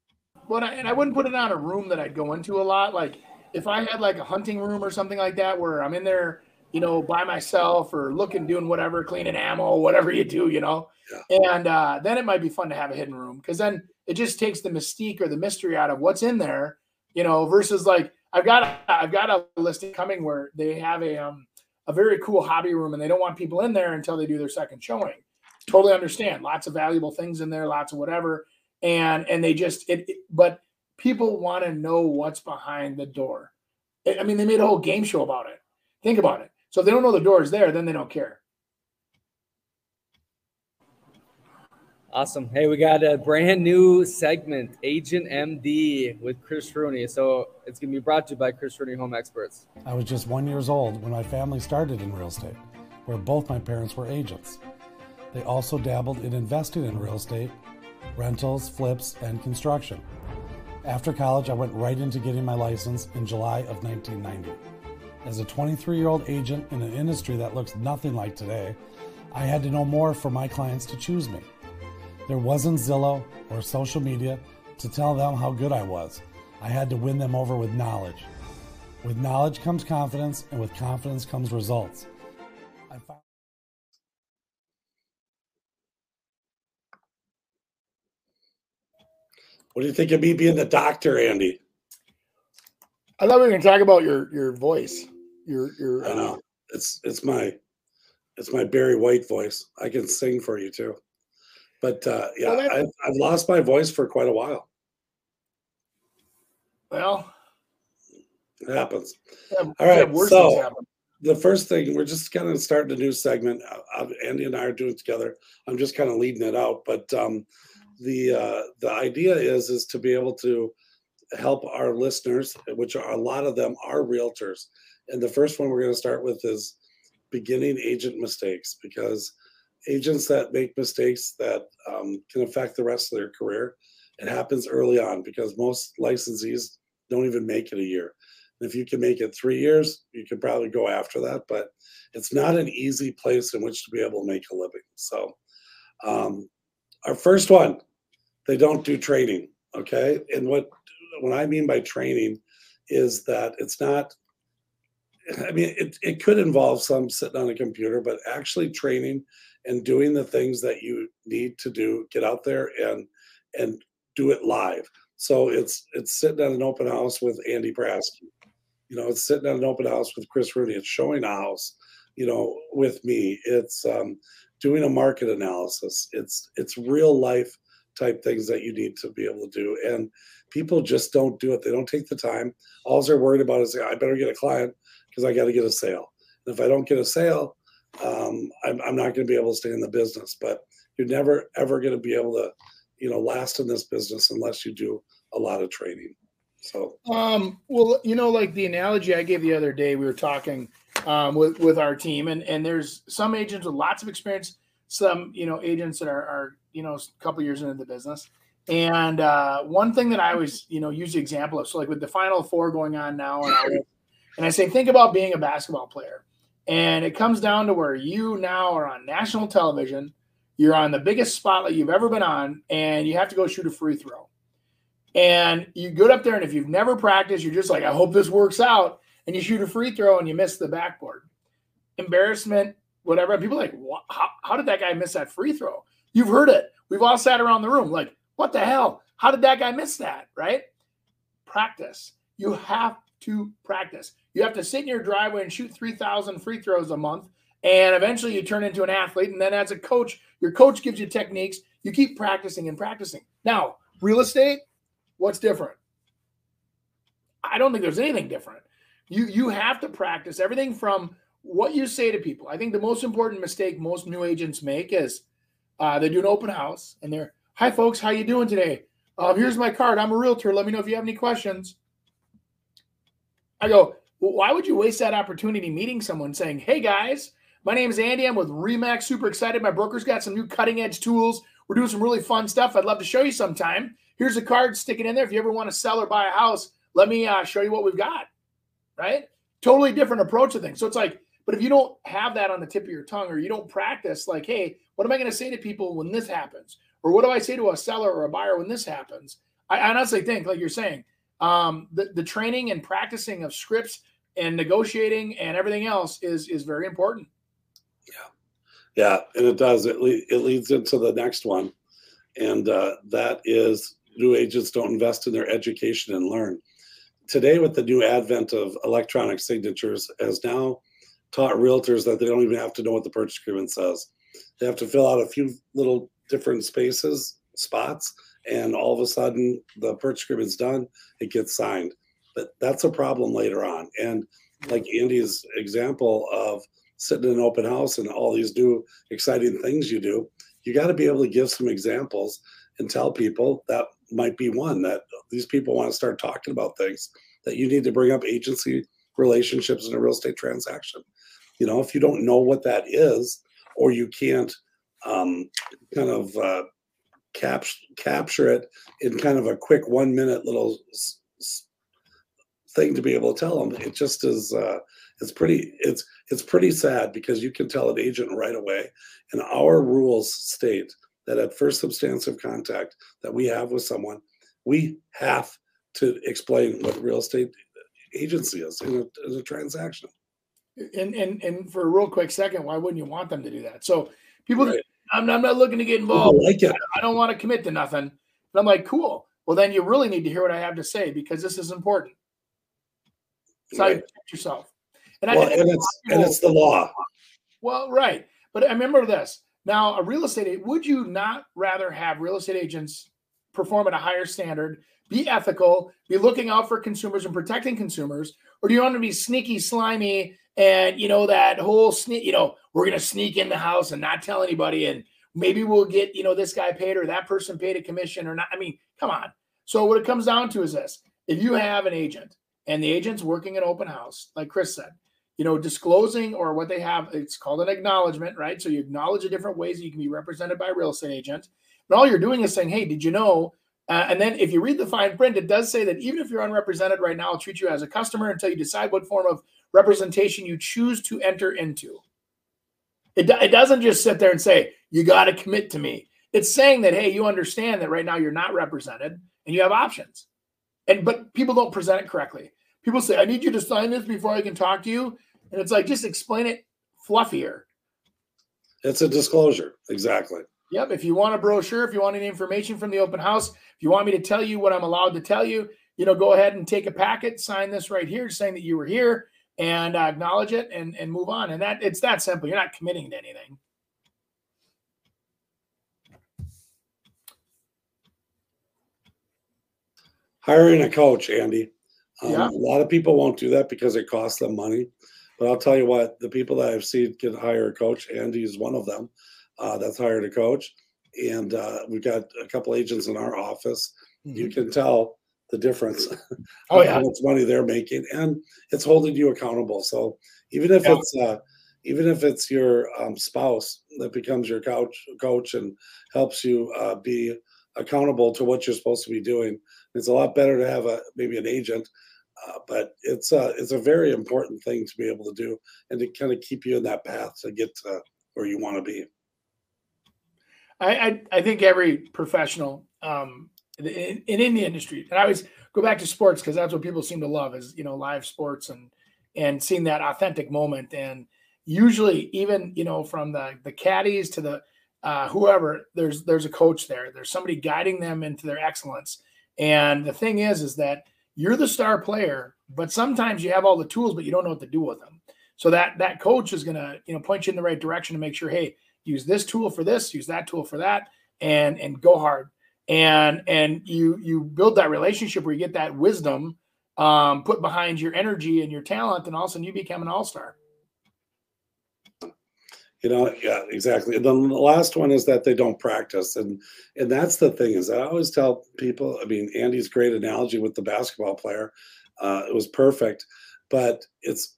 But I, and I wouldn't put it on a room that I'd go into a lot. Like if I had like a hunting room or something like that, where I'm in there, you know, by myself or looking, doing whatever, cleaning ammo, whatever you do, you know. Yeah. And uh, then it might be fun to have a hidden room because then it just takes the mystique or the mystery out of what's in there, you know, versus like I've got a, I've got a listing coming where they have a um a very cool hobby room and they don't want people in there until they do their second showing. Totally understand. Lots of valuable things in there, lots of whatever. And and they just it, it but people want to know what's behind the door. I mean, they made a whole game show about it. Think about it. So if they don't know the door is there, then they don't care. Awesome. Hey, we got a brand new segment, Agent MD with Chris Rooney. So it's going to be brought to you by Chris Rooney Home Experts. I was just one years old when my family started in real estate, where both my parents were agents. They also dabbled in investing in real estate, rentals, flips, and construction. After college, I went right into getting my license in July of 1990. As a 23 year old agent in an industry that looks nothing like today, I had to know more for my clients to choose me. There wasn't Zillow or social media to tell them how good I was. I had to win them over with knowledge. With knowledge comes confidence, and with confidence comes results. What do you think of me being the doctor, Andy? I thought we were going to talk about your your voice. Your your. I Uh, know it's it's my it's my Barry White voice. I can sing for you too. But uh, yeah, Well, I've, I've lost my voice for quite a while. well, It happens. yeah, All right, yeah, so- the first thing we're just kind of starting a new segment uh, uh, andy and i are doing it together i'm just kind of leading it out but um, the uh, the idea is is to be able to help our listeners which are a lot of them are realtors and the first one we're going to start with is beginning agent mistakes because agents that make mistakes that um, can affect the rest of their career it happens early on because most licensees don't even make it a year if you can make it three years, you can probably go after that, but it's not an easy place in which to be able to make a living. So, um, our first one, they don't do training. Okay, and what what I mean by training is that it's not. I mean, it, it could involve some sitting on a computer, but actually training and doing the things that you need to do, get out there and and do it live. So it's it's sitting at an open house with Andy Prasky you know, it's sitting at an open house with Chris Rooney. It's showing a house, you know, with me. It's um, doing a market analysis. It's it's real life type things that you need to be able to do. And people just don't do it. They don't take the time. All they're worried about is I better get a client because I got to get a sale. And if I don't get a sale, um, I'm, I'm not going to be able to stay in the business. But you're never ever going to be able to, you know, last in this business unless you do a lot of training. So Um, well, you know, like the analogy I gave the other day, we were talking um, with with our team, and and there's some agents with lots of experience, some you know agents that are, are you know a couple years into the business, and uh, one thing that I always you know use the example of, so like with the Final Four going on now, and, this, and I say think about being a basketball player, and it comes down to where you now are on national television, you're on the biggest spotlight you've ever been on, and you have to go shoot a free throw. And you go up there and if you've never practiced you're just like i hope this works out and you shoot a free throw and you miss the backboard. Embarrassment whatever. People are like how, how did that guy miss that free throw? You've heard it. We've all sat around the room like what the hell? How did that guy miss that? Right? Practice. You have to practice you have to sit in your driveway and shoot 3000 free throws a month and eventually you turn into an athlete and then as a coach your coach gives you techniques you keep practicing and practicing now real estate What's different? I don't think there's anything different. You you have to practice everything from what you say to people. I think the most important mistake most new agents make is uh, they do an open house and they're, "Hi folks, how you doing today? Um, here's my card. I'm a realtor. Let me know if you have any questions." I go, "Why would you waste that opportunity meeting someone saying, "Hey guys, my name is Andy. I'm with Remax. Super excited. My broker's got some new cutting edge tools. We're doing some really fun stuff. I'd love to show you sometime." here's a card sticking in there. If you ever want to sell or buy a house, let me uh, show you what we've got. Right? Totally different approach to things. So it's like, but if you don't have that on the tip of your tongue or you don't practice, like, hey, what am I going to say to people when this happens? Or what do I say to a seller or a buyer when this happens? I, I honestly think, like you're saying, um, the, the training and practicing of scripts and negotiating and everything else is is very important. Yeah, yeah, and it does. It le- it leads into the next one, and uh, that is new agents don't invest in their education and learn. Today, with the new advent of electronic signatures, has now taught realtors that they don't even have to know what the purchase agreement says. They have to fill out a few little different spaces, spots, and all of a sudden the purchase agreement's done. It gets signed. But that's a problem later on. And like Andy's example of sitting in an open house and all these new exciting things you do, you got to be able to give some examples and tell people that might be one that these people want to start talking about things that you need to bring up agency relationships in a real estate transaction. You know, if you don't know what that is, or you can't um, kind of uh, cap- capture it in kind of a quick one minute little s- s- thing to be able to tell them, it just is. Uh, it's pretty. It's it's pretty sad because you can tell an agent right away, and our rules state that at first substantive contact that we have with someone, we have to explain what real estate agency is in a, in a transaction. And and and for a real quick second, why wouldn't you want them to do that? So people, Right. I'm, I'm not looking to get People involved. like it. I don't want to commit to nothing. And I'm like, cool. well, then you really need to hear what I have to say because this is important. How you protect yourself. And, well, I, and it's and it's the law. Well, right. But I remember this. Now, a real estate would you not rather have real estate agents perform at a higher standard, be ethical, be looking out for consumers and protecting consumers, or do you want to be sneaky, slimy, and you know that whole sneak? You know, we're going to sneak in the house and not tell anybody, and maybe we'll get you know this guy paid or that person paid a commission or not. I mean, come on. So what it comes down to is this: if you have an agent and the agent's working an open house, like Chris said, you know, disclosing or what they have, it's called an acknowledgement, right? So you acknowledge the different ways that you can be represented by a real estate agent. And all you're doing is saying, hey, did you know? Uh, and then if you read the fine print, it does say that even if you're unrepresented right now, I'll treat you as a customer until you decide what form of representation you choose to enter into. It, it doesn't just sit there and say, you got to commit to me. It's saying that, hey, you understand that right now you're not represented and you have options. And but people don't present it correctly. People say, I need you to sign this before I can talk to you. And it's like, just explain it fluffier. It's a disclosure. Exactly. Yep. If you want a brochure, if you want any information from the open house, if you want me to tell you what I'm allowed to tell you, you know, go ahead and take a packet, sign this right here, saying that you were here, and uh, acknowledge it, and and move on. And that it's that simple. You're not committing to anything. Hiring a coach, Andy. Um, yeah. A lot of people won't do that because it costs them money. But I'll tell you what, the people that I've seen can hire a coach, Andy is one of them uh, that's hired a coach. And uh, we've got a couple agents in our office. Mm-hmm. You can tell the difference. [laughs] Oh yeah, how much money they're making, and it's holding you accountable. So even if yeah. it's uh, even if it's your um, spouse that becomes your coach coach and helps you uh, be accountable to what you're supposed to be doing, it's a lot better to have a maybe an agent uh, but it's a it's a very important thing to be able to do and to kind of keep you in that path to get to where you want to be. I, I, I think every professional um, in, in, in the industry, and I always go back to sports because that's what people seem to love is you know live sports and and seeing that authentic moment. And usually, even you know from the the caddies to the uh, whoever, there's there's a coach there. There's somebody guiding them into their excellence. And the thing is, is that you're the star player, but sometimes you have all the tools, but you don't know what to do with them. So that that coach is gonna you know point you in the right direction to make sure, hey, use this tool for this, use that tool for that, and and go hard. And and you you build that relationship where you get that wisdom um, put behind your energy and your talent, and all of a sudden you become an all star. You know, yeah, exactly. And then the last one is that they don't practice, and and that's the thing is I always tell people. I mean, Andy's great analogy with the basketball player, uh, it was perfect, but it's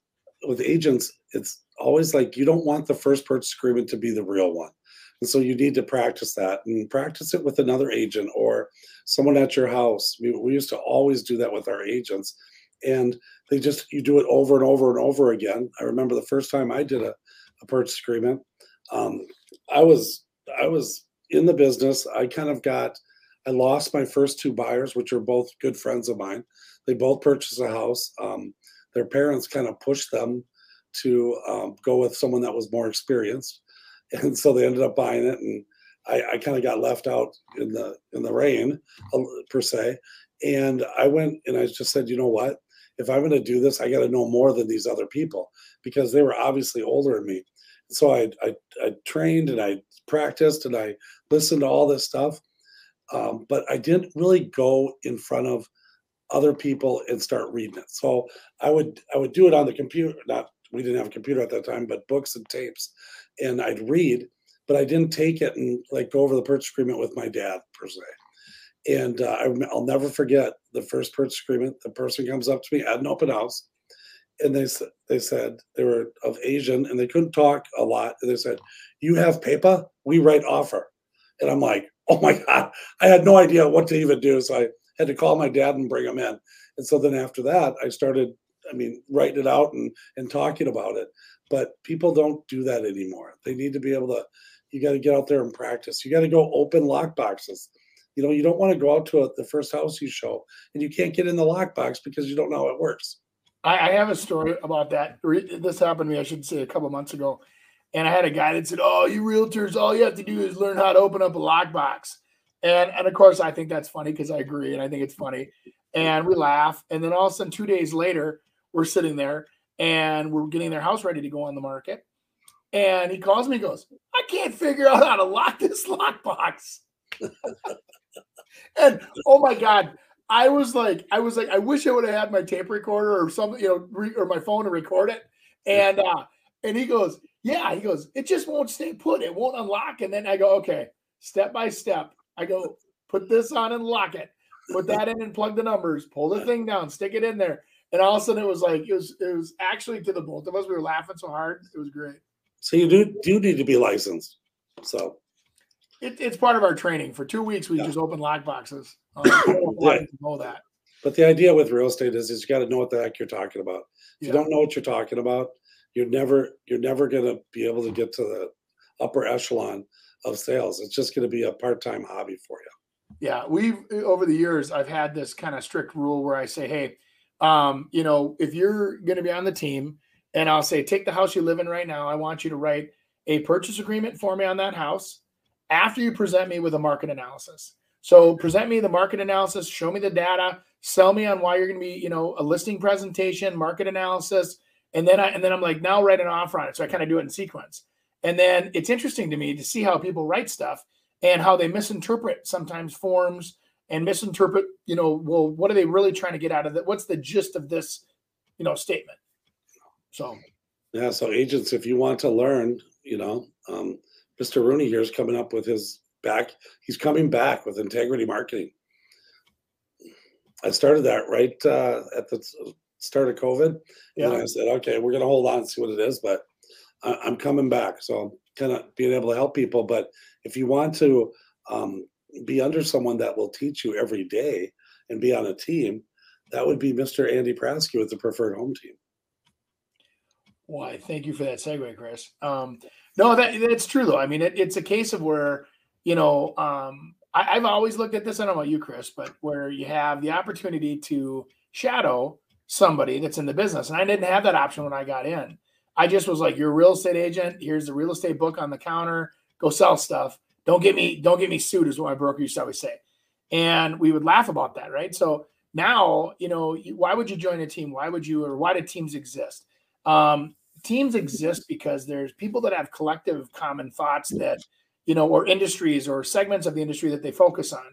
with agents, it's always like you don't want the first purchase agreement to be the real one, and so you need to practice that and practice it with another agent or someone at your house. We, we used to always do that with our agents, and they just you do it over and over and over again. I remember the first time I did a a purchase agreement. Um, I was I was in the business. I kind of got I lost my first two buyers, which are both good friends of mine. They both purchased a house. Um, their parents kind of pushed them to um, go with someone that was more experienced, [laughs] and so they ended up buying it. And I, I kind of got left out in the in the rain per se. And I went and I just said, you know what? If I'm going to do this, I got to know more than these other people because they were obviously older than me so I, I, I trained and I practiced and I listened to all this stuff, um, but I didn't really go in front of other people and start reading it. So I would I would do it on the computer. Not we didn't have a computer at that time, but books and tapes, and I'd read, but I didn't take it and like go over the purchase agreement with my dad per se. And uh, I, will never forget the first purchase agreement. The person comes up to me at an open house and they said they said they were of Asian and they couldn't talk a lot. And they said, "You have paper? We write offer." And I'm like, "Oh my god!" I had no idea what to even do, so I had to call my dad and bring him in. And so then after that, I started. I mean, writing it out and and talking about it. But people don't do that anymore. They need to be able to. You got to get out there and practice. You got to go open lock boxes. You know, you don't want to go out to a, the first house you show and you can't get in the lockbox because you don't know how it works. I, I have a story about that. This happened to me, I should say, a couple months ago. And I had a guy that said, "Oh, you realtors, all you have to do is learn how to open up a lockbox." And and of course, I think that's funny because I agree, and I think it's funny. And we laugh, and then all of a sudden, two days later, we're sitting there and we're getting their house ready to go on the market. And he calls me, he goes, I can't figure out how to lock this [laughs] lockbox. [laughs] and oh my God, I was like, I was like, I wish I would have had my tape recorder or something, you know, re- or my phone to record it. And uh, and he goes, Yeah, he goes, it just won't stay put, it won't unlock. And then I go, Okay, step by step. I go, put this on and lock it, put that in and plug the numbers, pull the thing down, stick it in there. And all of a sudden it was like it was it was actually to the both of us. We were laughing so hard. It was great. So you do do need to be licensed. So it, it's part of our training. For two weeks, we Yeah. just open lock boxes. [clears throat] Um, a lot of people know that. But the idea with real estate is, is you got to know what the heck you're talking about. If you don't know what you're talking about, you're never you're never going to be able to get to the upper echelon of sales. It's just going to be a part time hobby for you. Yeah, we've over the years, I've had this kind of strict rule where I say, hey, um, you know, if you're going to be on the team, and I'll say, take the house you live in right now. I want you to write a purchase agreement for me on that house after you present me with a market analysis. So present me the market analysis, show me the data, sell me on why you're going to be, you know, a listing presentation, market analysis, and then I and then I'm like, now write an offer on it. So I kind of do it in sequence. And then it's interesting to me to see how people write stuff and how they misinterpret sometimes forms and misinterpret, you know, well, what are they really trying to get out of it? What's the gist of this, you know, statement? So Yeah. So agents, if you want to learn, you know, um, Mr. Rooney here is coming up with his back. He's coming back with integrity marketing. I started that right uh, at the start of COVID. And I said, okay, we're going to hold on and see what it is, but I, I'm coming back. So kind of being able to help people. But if you want to um, be under someone that will teach you every day and be on a team, that would be Mr. Andy Prasky with the Preferred Home Team. Why? Thank you for that segue, Chris. Um, no, that that's true though. I mean, it, it's a case of where you know um, I, I've always looked at this. I don't know about you, Chris, but where you have the opportunity to shadow somebody that's in the business, and I didn't have that option when I got in. I just was like, "You're a real estate agent. Here's the real estate book on the counter. Go sell stuff. Don't get me don't get me sued," is what my broker used to always say, and we would laugh about that, right? So now, you know, why would you join a team? Why would you, or why do teams exist? Um, teams exist because there's people that have collective common thoughts that you know or industries or segments of the industry that they focus on.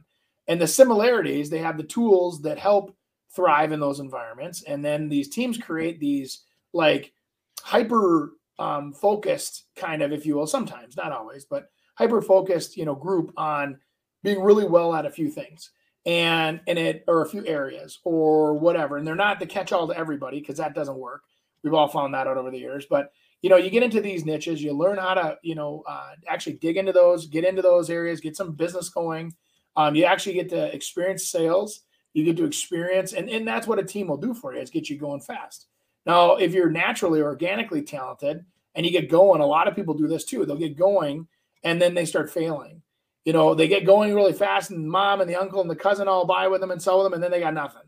And the similarities they have the tools that help thrive in those environments. And then these teams create these like hyper um, focused kind of if you will sometimes not always but hyper focused you know group on being really well at a few things and and it or a few areas or whatever. And they're not the catch all to everybody because that doesn't work We've all found that out over the years. But you know, you get into these niches, you learn how to, you know, uh, actually dig into those, get into those areas, get some business going. Um, you actually get to experience sales. You get to experience, and, and that's what a team will do for you is get you going fast. Now, if you're naturally organically talented and you get going, a lot of people do this too. They'll get going and then they start failing. You know, they get going really fast, and mom and the uncle and the cousin all buy with them and sell with them, and then they got nothing.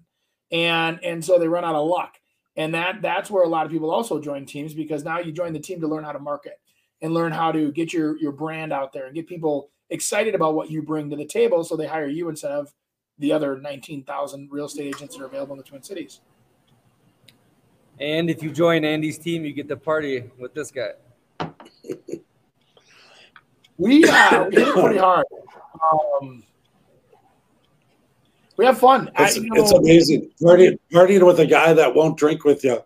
And and so they run out of luck and that that's where a lot of people also join teams because now you join the team to learn how to market and learn how to get your your brand out there and get people excited about what you bring to the table so they hire you instead of the other 19,000 real estate agents that are available in the Twin Cities. And if you join Andy's team, you get to party with this guy. We uh, we hit it pretty hard. Um, we have fun. I- It's, you it's amazing partying, partying with a guy that won't drink with you,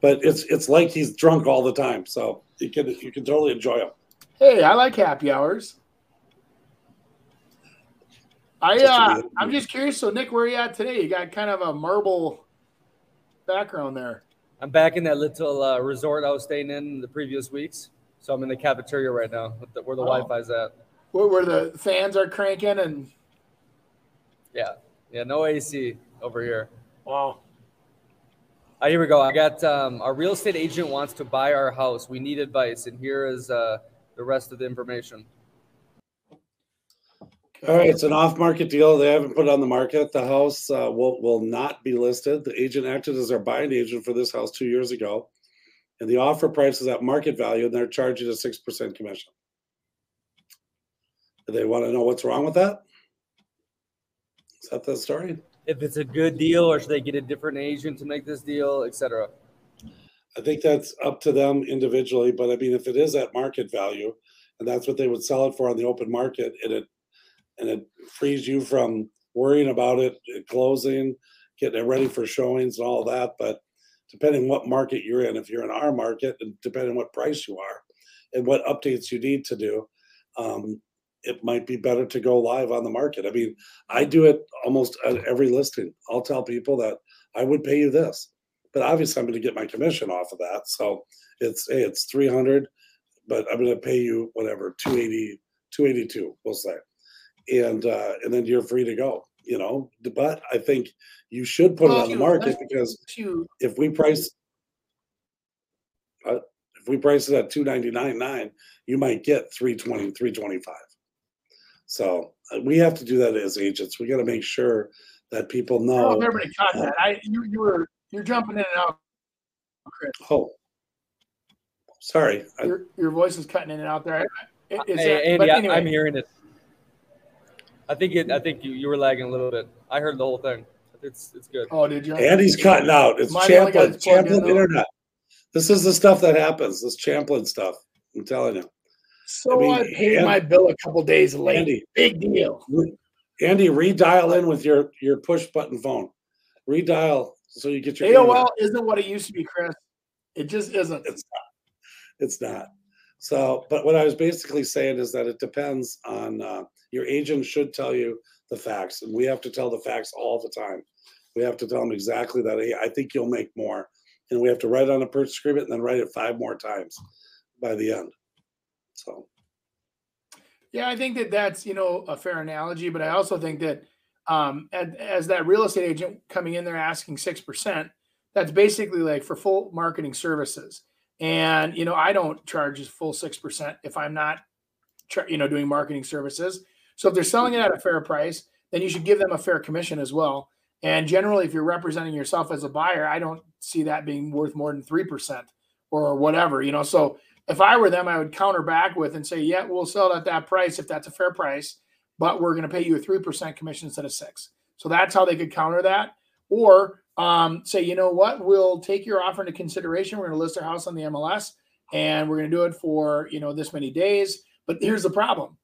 but it's it's like he's drunk all the time. So you can you can totally enjoy him. Hey, I like happy hours. I uh, I'm just curious. So, Nick, where are you at today? You got kind of a marble background there. I'm back in that little uh, resort I was staying in the previous weeks. So I'm in the cafeteria right now, with the, where the Oh. Wi-Fi's at. where, where the fans are cranking and Yeah, yeah, no AC over here. wow. Uh, here we go. I got um, our real estate agent wants to buy our house. We need advice, and here is uh, the rest of the information. All right, it's an off-market deal. They haven't put it on the market. The house uh, will will not be listed. The agent acted as our buying agent for this house two years ago, and the offer price is at market value, and they're charging a six percent commission. Do they want to know what's wrong with that? Is that the story? If it's a good deal, or should they get a different agent to make this deal, etc. I think that's up to them individually, but I mean, if it is at market value, and that's what they would sell it for on the open market, and it and it frees you from worrying about it closing, getting it ready for showings and all that. But depending what market you're in, if you're in our market, and depending what price you are, and what updates you need to do, um, it might be better to go live on the market. I mean, I do it almost at every listing. I'll tell people that I would pay you this, but obviously I'm going to get my commission off of that. So it's hey, it's 300, but I'm going to pay you whatever 280, 282, we'll say, and uh, and then you're free to go. You know, but I think you should put well, it on the market because you. if we price uh, if we price it at 299.9 you might get 320 325 so uh, we have to do that as agents. We got to make sure that people know. Oh, everybody caught uh, that. I you, you were you're jumping in and out. Chris. Oh, sorry. Your, your voice is cutting in and out there. Is hey, that, Andy, anyway. I'm hearing it. I think it. I think you, you were lagging a little bit. I heard the whole thing. It's it's good. Oh, did you? Andy's cutting out. It's Champlin. Champlin in, internet. This is the stuff that happens. This Champlin stuff. I'm telling you. So I, mean, I paid Andy, my bill a couple days late. Andy, Big deal. Andy, redial in with your your push button phone. Redial so you get your AOL internet. isn't what it used to be, Chris. It just isn't. It's not. It's not. So, but what I was basically saying is that it depends on uh, your agent should tell you the facts, and we have to tell the facts all the time. We have to tell them exactly that. Hey, I think you'll make more, and we have to write on a purchase agreement and then write it five more times by the end. So, yeah, I think that that's you know a fair analogy, but I also think that um, as, as that real estate agent coming in there asking six percent, that's basically like for full marketing services. And you know, I don't charge a full six percent if I'm not, you know, doing marketing services. So if they're selling it at a fair price, then you should give them a fair commission as well. And generally, if you're representing yourself as a buyer, I don't see that being worth more than three percent or whatever. You know, so if I were them, I would counter back with and say, yeah, we'll sell it at that price if that's a fair price, but we're going to pay you a 3% commission instead of six. So that's how they could counter that. Or um, say, you know what, we'll take your offer into consideration. We're going to list our house on the MLS and we're going to do it for, you know, this many days. But here's the problem.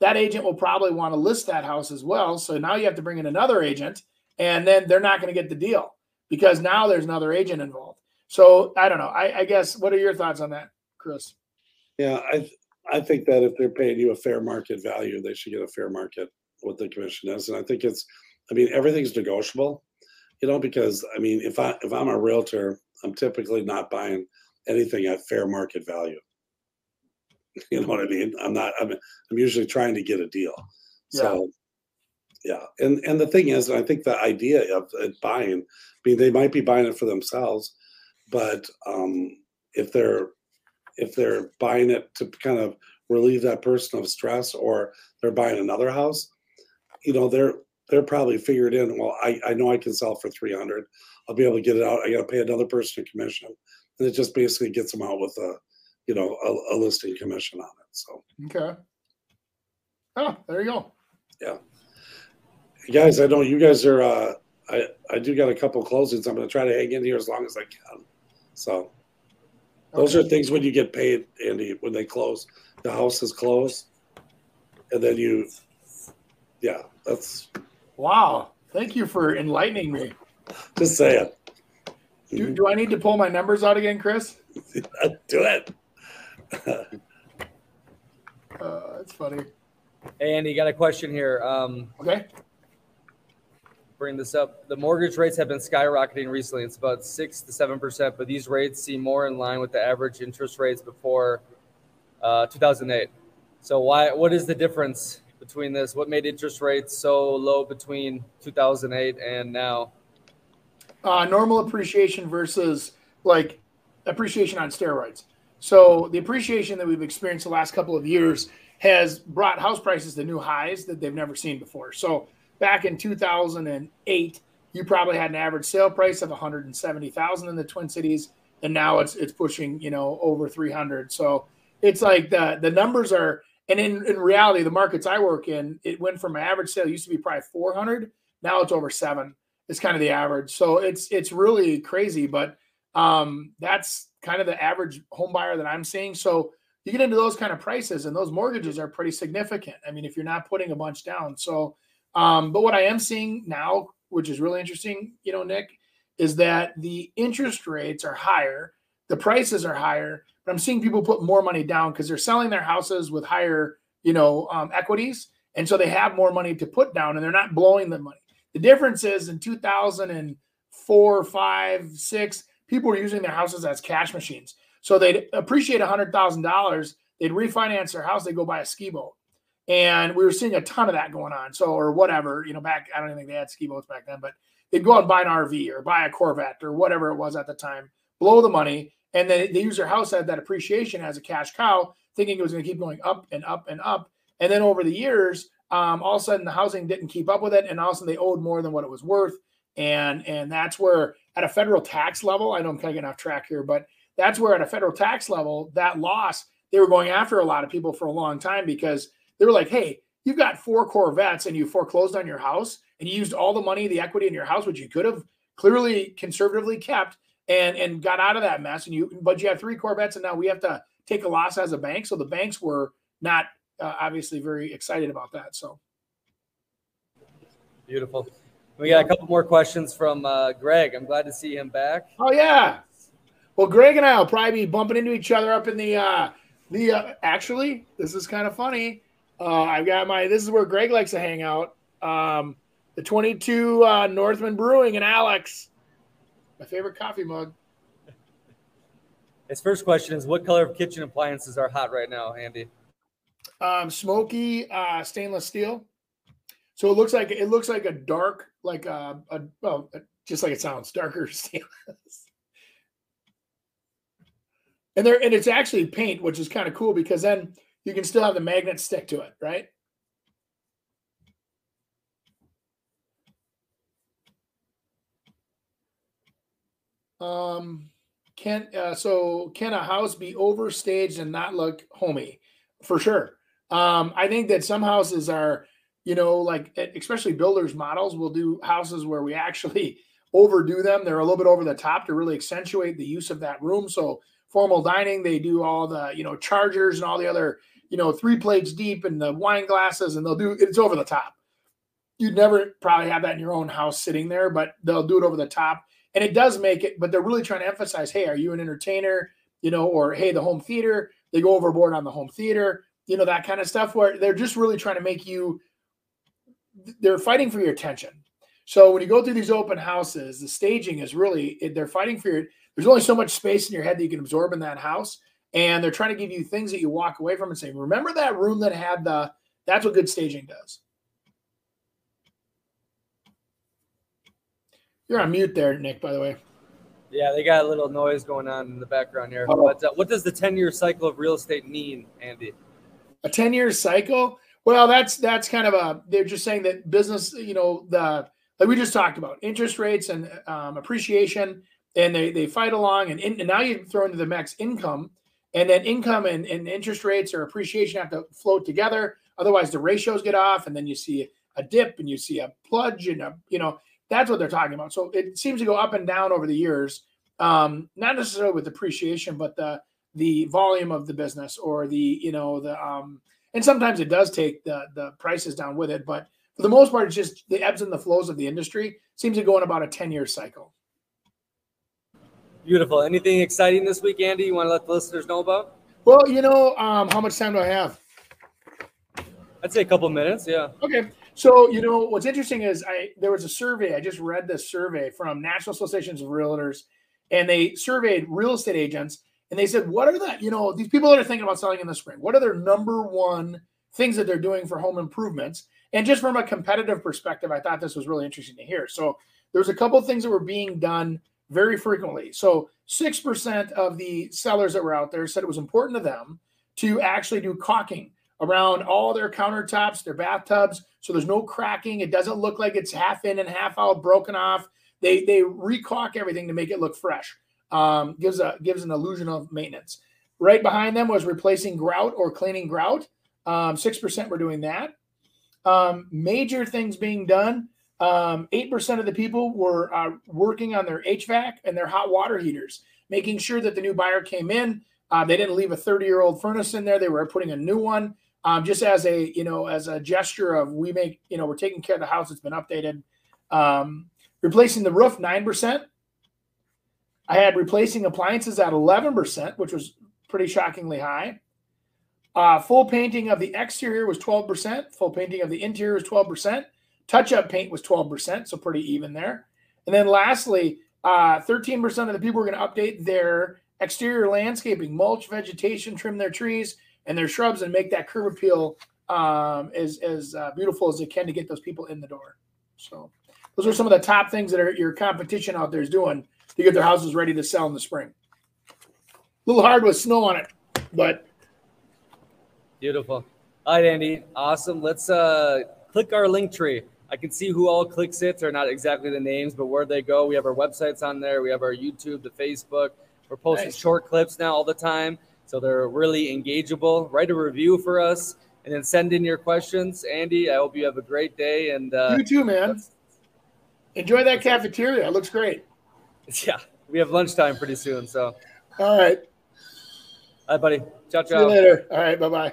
That agent will probably want to list that house as well. So now you have to bring in another agent and then they're not going to get the deal because now there's another agent involved. So I don't know. I, I guess what are your thoughts on that? Chris? Yeah, I I think that if they're paying you a fair market value, they should get a fair market what the commission is, and I think it's, I mean, everything's negotiable, you know, because I mean, if I if I'm a realtor, I'm typically not buying anything at fair market value. [laughs] You know what I mean? I'm not. I'm I'm usually trying to get a deal. Yeah. So yeah, and and the thing is, I think the idea of buying, I mean, they might be buying it for themselves, but um, if they're if they're buying it to kind of relieve that person of stress or they're buying another house, you know, they're they're probably figured in, well, I, I know I can sell for 300. I'll be able to get it out. I got to pay another person a commission. And it just basically gets them out with a, you know, a, a listing commission on it. So, okay. Oh, there you go. Yeah. Guys, I know you guys are, uh, I, I do got a couple closings. I'm going to try to hang in here as long as I can. So, those okay. are things when you get paid, Andy, when they close. The house is closed. And then you, yeah, that's. Wow. Thank you for enlightening me. Just saying. Do, do I need to pull my numbers out again, Chris? [laughs] do it. [laughs] uh, that's funny. Hey, Andy, got a question here. Um, okay bring this up. The mortgage rates have been skyrocketing recently. It's about six to seven percent, but these rates seem more in line with the average interest rates before uh, 2008. So why? What is the difference between this? What made interest rates so low between 2008 and now? Uh, normal appreciation versus like appreciation on steroids. So the appreciation that we've experienced the last couple of years has brought house prices to new highs that they've never seen before. So back in 2008, you probably had an average sale price of 170,000 in the Twin Cities, and now it's it's pushing you know over 300. So it's like the the numbers are, and in in reality, the markets I work in, it went from an average sale used to be probably 400 Now it's over seven. It's kind of the average. So it's it's really crazy, but um, that's kind of the average home buyer that I'm seeing. So you get into those kind of prices, and those mortgages are pretty significant. I mean, if you're not putting a bunch down. So, um, but what I am seeing now, which is really interesting, you know, Nick, is that the interest rates are higher, the prices are higher, but I'm seeing people put more money down because they're selling their houses with higher, you know, um, equities, and so they have more money to put down, and they're not blowing the money. The difference is in 2004, five, six, people were using their houses as cash machines. So they'd appreciate $100,000. They'd refinance their house. They go buy a ski boat. And we were seeing a ton of that going on. So, or whatever, you know, back, I don't think they had ski boats back then, but they'd go out and buy an RV or buy a Corvette or whatever it was at the time, blow the money. And then they use their house at that appreciation as a cash cow, thinking it was going to keep going up and up and up. And then over the years, um, all of a sudden the housing didn't keep up with it, and all of a sudden they owed more than what it was worth. And and that's where at a federal tax level, I know I'm kind of getting off track here, but that's where at a federal tax level, that loss, they were going after a lot of people for a long time because they were like, hey, you've got four Corvettes and you foreclosed on your house and you used all the money, the equity in your house, which you could have clearly conservatively kept and and got out of that mess. And you but you have three Corvettes and now we have to take a loss as a bank. So the banks were not uh, obviously very excited about that. So beautiful. We got a couple more questions from uh, Greg. I'm glad to see him back. Oh yeah. Well, Greg and I will probably be bumping into each other up in the uh, the. Uh, actually, this is kind of funny. Uh, I've got my. This is where Greg likes to hang out. Um, the 22 uh, Norseman Brewing and Alex, my favorite coffee mug. His first question is, what color of kitchen appliances are hot right now, Andy? Um, smoky uh, stainless steel. So it looks like it looks like a dark, like a, a well, just like it sounds, darker [laughs] stainless. And there, and it's actually paint, which is kind of cool because then you can still have the magnet stick to it, right? Um, can uh, so can a house be overstaged and not look homey? For sure. Um, I think that some houses are, you know, like especially builders models will do houses where we actually [laughs] overdo them. They're a little bit over the top to really accentuate the use of that room. So formal dining, they do all the, you know, chargers and all the other, you know, three plates deep and the wine glasses, and they'll do it's over the top. You'd never probably have that in your own house sitting there, but they'll do it over the top. And it does make it, but they're really trying to emphasize, hey, are you an entertainer? You know, or hey, the home theater, they go overboard on the home theater, you know, that kind of stuff where they're just really trying to make you they're fighting for your attention. So when you go through these open houses, the staging is really they're fighting for your there's only so much space in your head that you can absorb in that house. And they're trying to give you things that you walk away from and say, remember that room that had the, that's what good staging does. You're on mute there, Nick, by the way. Yeah, they got a little noise going on in the background here. Oh. But uh, what does the 10 year cycle of real estate mean, Andy? A 10 year cycle? Well, that's that's kind of a they're just saying that business, you know, the like we just talked about interest rates and um, appreciation and they they fight along and, in, and now you throw into the max income and then income and, and interest rates or appreciation have to float together. Otherwise the ratios get off and then you see a dip and you see a plunge and a you know that's what they're talking about. So it seems to go up and down over the years um, not necessarily with appreciation but the the volume of the business or the you know the um and sometimes it does take the the prices down with it but for the most part it's just the ebbs and the flows of the industry seems to go in about a 10 year cycle Beautiful. Anything exciting this week, Andy? You want to let the listeners know about? Well, you know, um, how much time do I have? I'd say a couple minutes. Yeah. Okay. So you know what's interesting is I there was a survey. I just read this survey from National Associations of Realtors, and they surveyed real estate agents, and they said, "What are the you know these people that are thinking about selling in the spring? What are their number one things that they're doing for home improvements?" And just from a competitive perspective, I thought this was really interesting to hear. So there's a couple of things that were being done very frequently. So 6% of the sellers that were out there said it was important to them to actually do caulking around all their countertops, their bathtubs, so there's no cracking. It doesn't look like it's half in and half out, broken off. They they recaulk everything to make it look fresh. Um, gives a gives an illusion of maintenance. Right behind them was replacing grout or cleaning grout. Um, six percent were doing that. Um, major things being done Um, 8% of the people were uh, working on their HVAC and their hot water heaters, making sure that the new buyer came in. Uh, they didn't leave a 30 year old furnace in there. They were putting a new one um, just as a, you know, as a gesture of we make, you know, we're taking care of the house It's been updated. Um, replacing the roof, 9%. I had replacing appliances at 11%, which was pretty shockingly high. Uh, full painting of the exterior was 12%. Full painting of the interior was 12%. Touch up paint was 12%, so pretty even there. And then lastly, uh, 13% of the people are going to update their exterior landscaping, mulch, vegetation, trim their trees and their shrubs, and make that curb appeal um, as, as uh, beautiful as they can to get those people in the door. So those are some of the top things that are, your competition out there is doing to get their houses ready to sell in the spring. A little hard with snow on it, but Beautiful. All right, Andy. Awesome. Let's uh, click our Linktree. I can see who all clicks it. They're not exactly the names, but where they go. We have our websites on there. We have our YouTube, the Facebook. We're posting Nice. short clips now all the time. So they're really engageable. Write a review for us and then send in your questions. Andy, I hope you have a great day. And uh, you too, man. Enjoy that cafeteria. It looks great. [laughs] yeah, we have lunchtime pretty soon. So, All right. all right, buddy. Ciao, See you later. All right. Bye bye.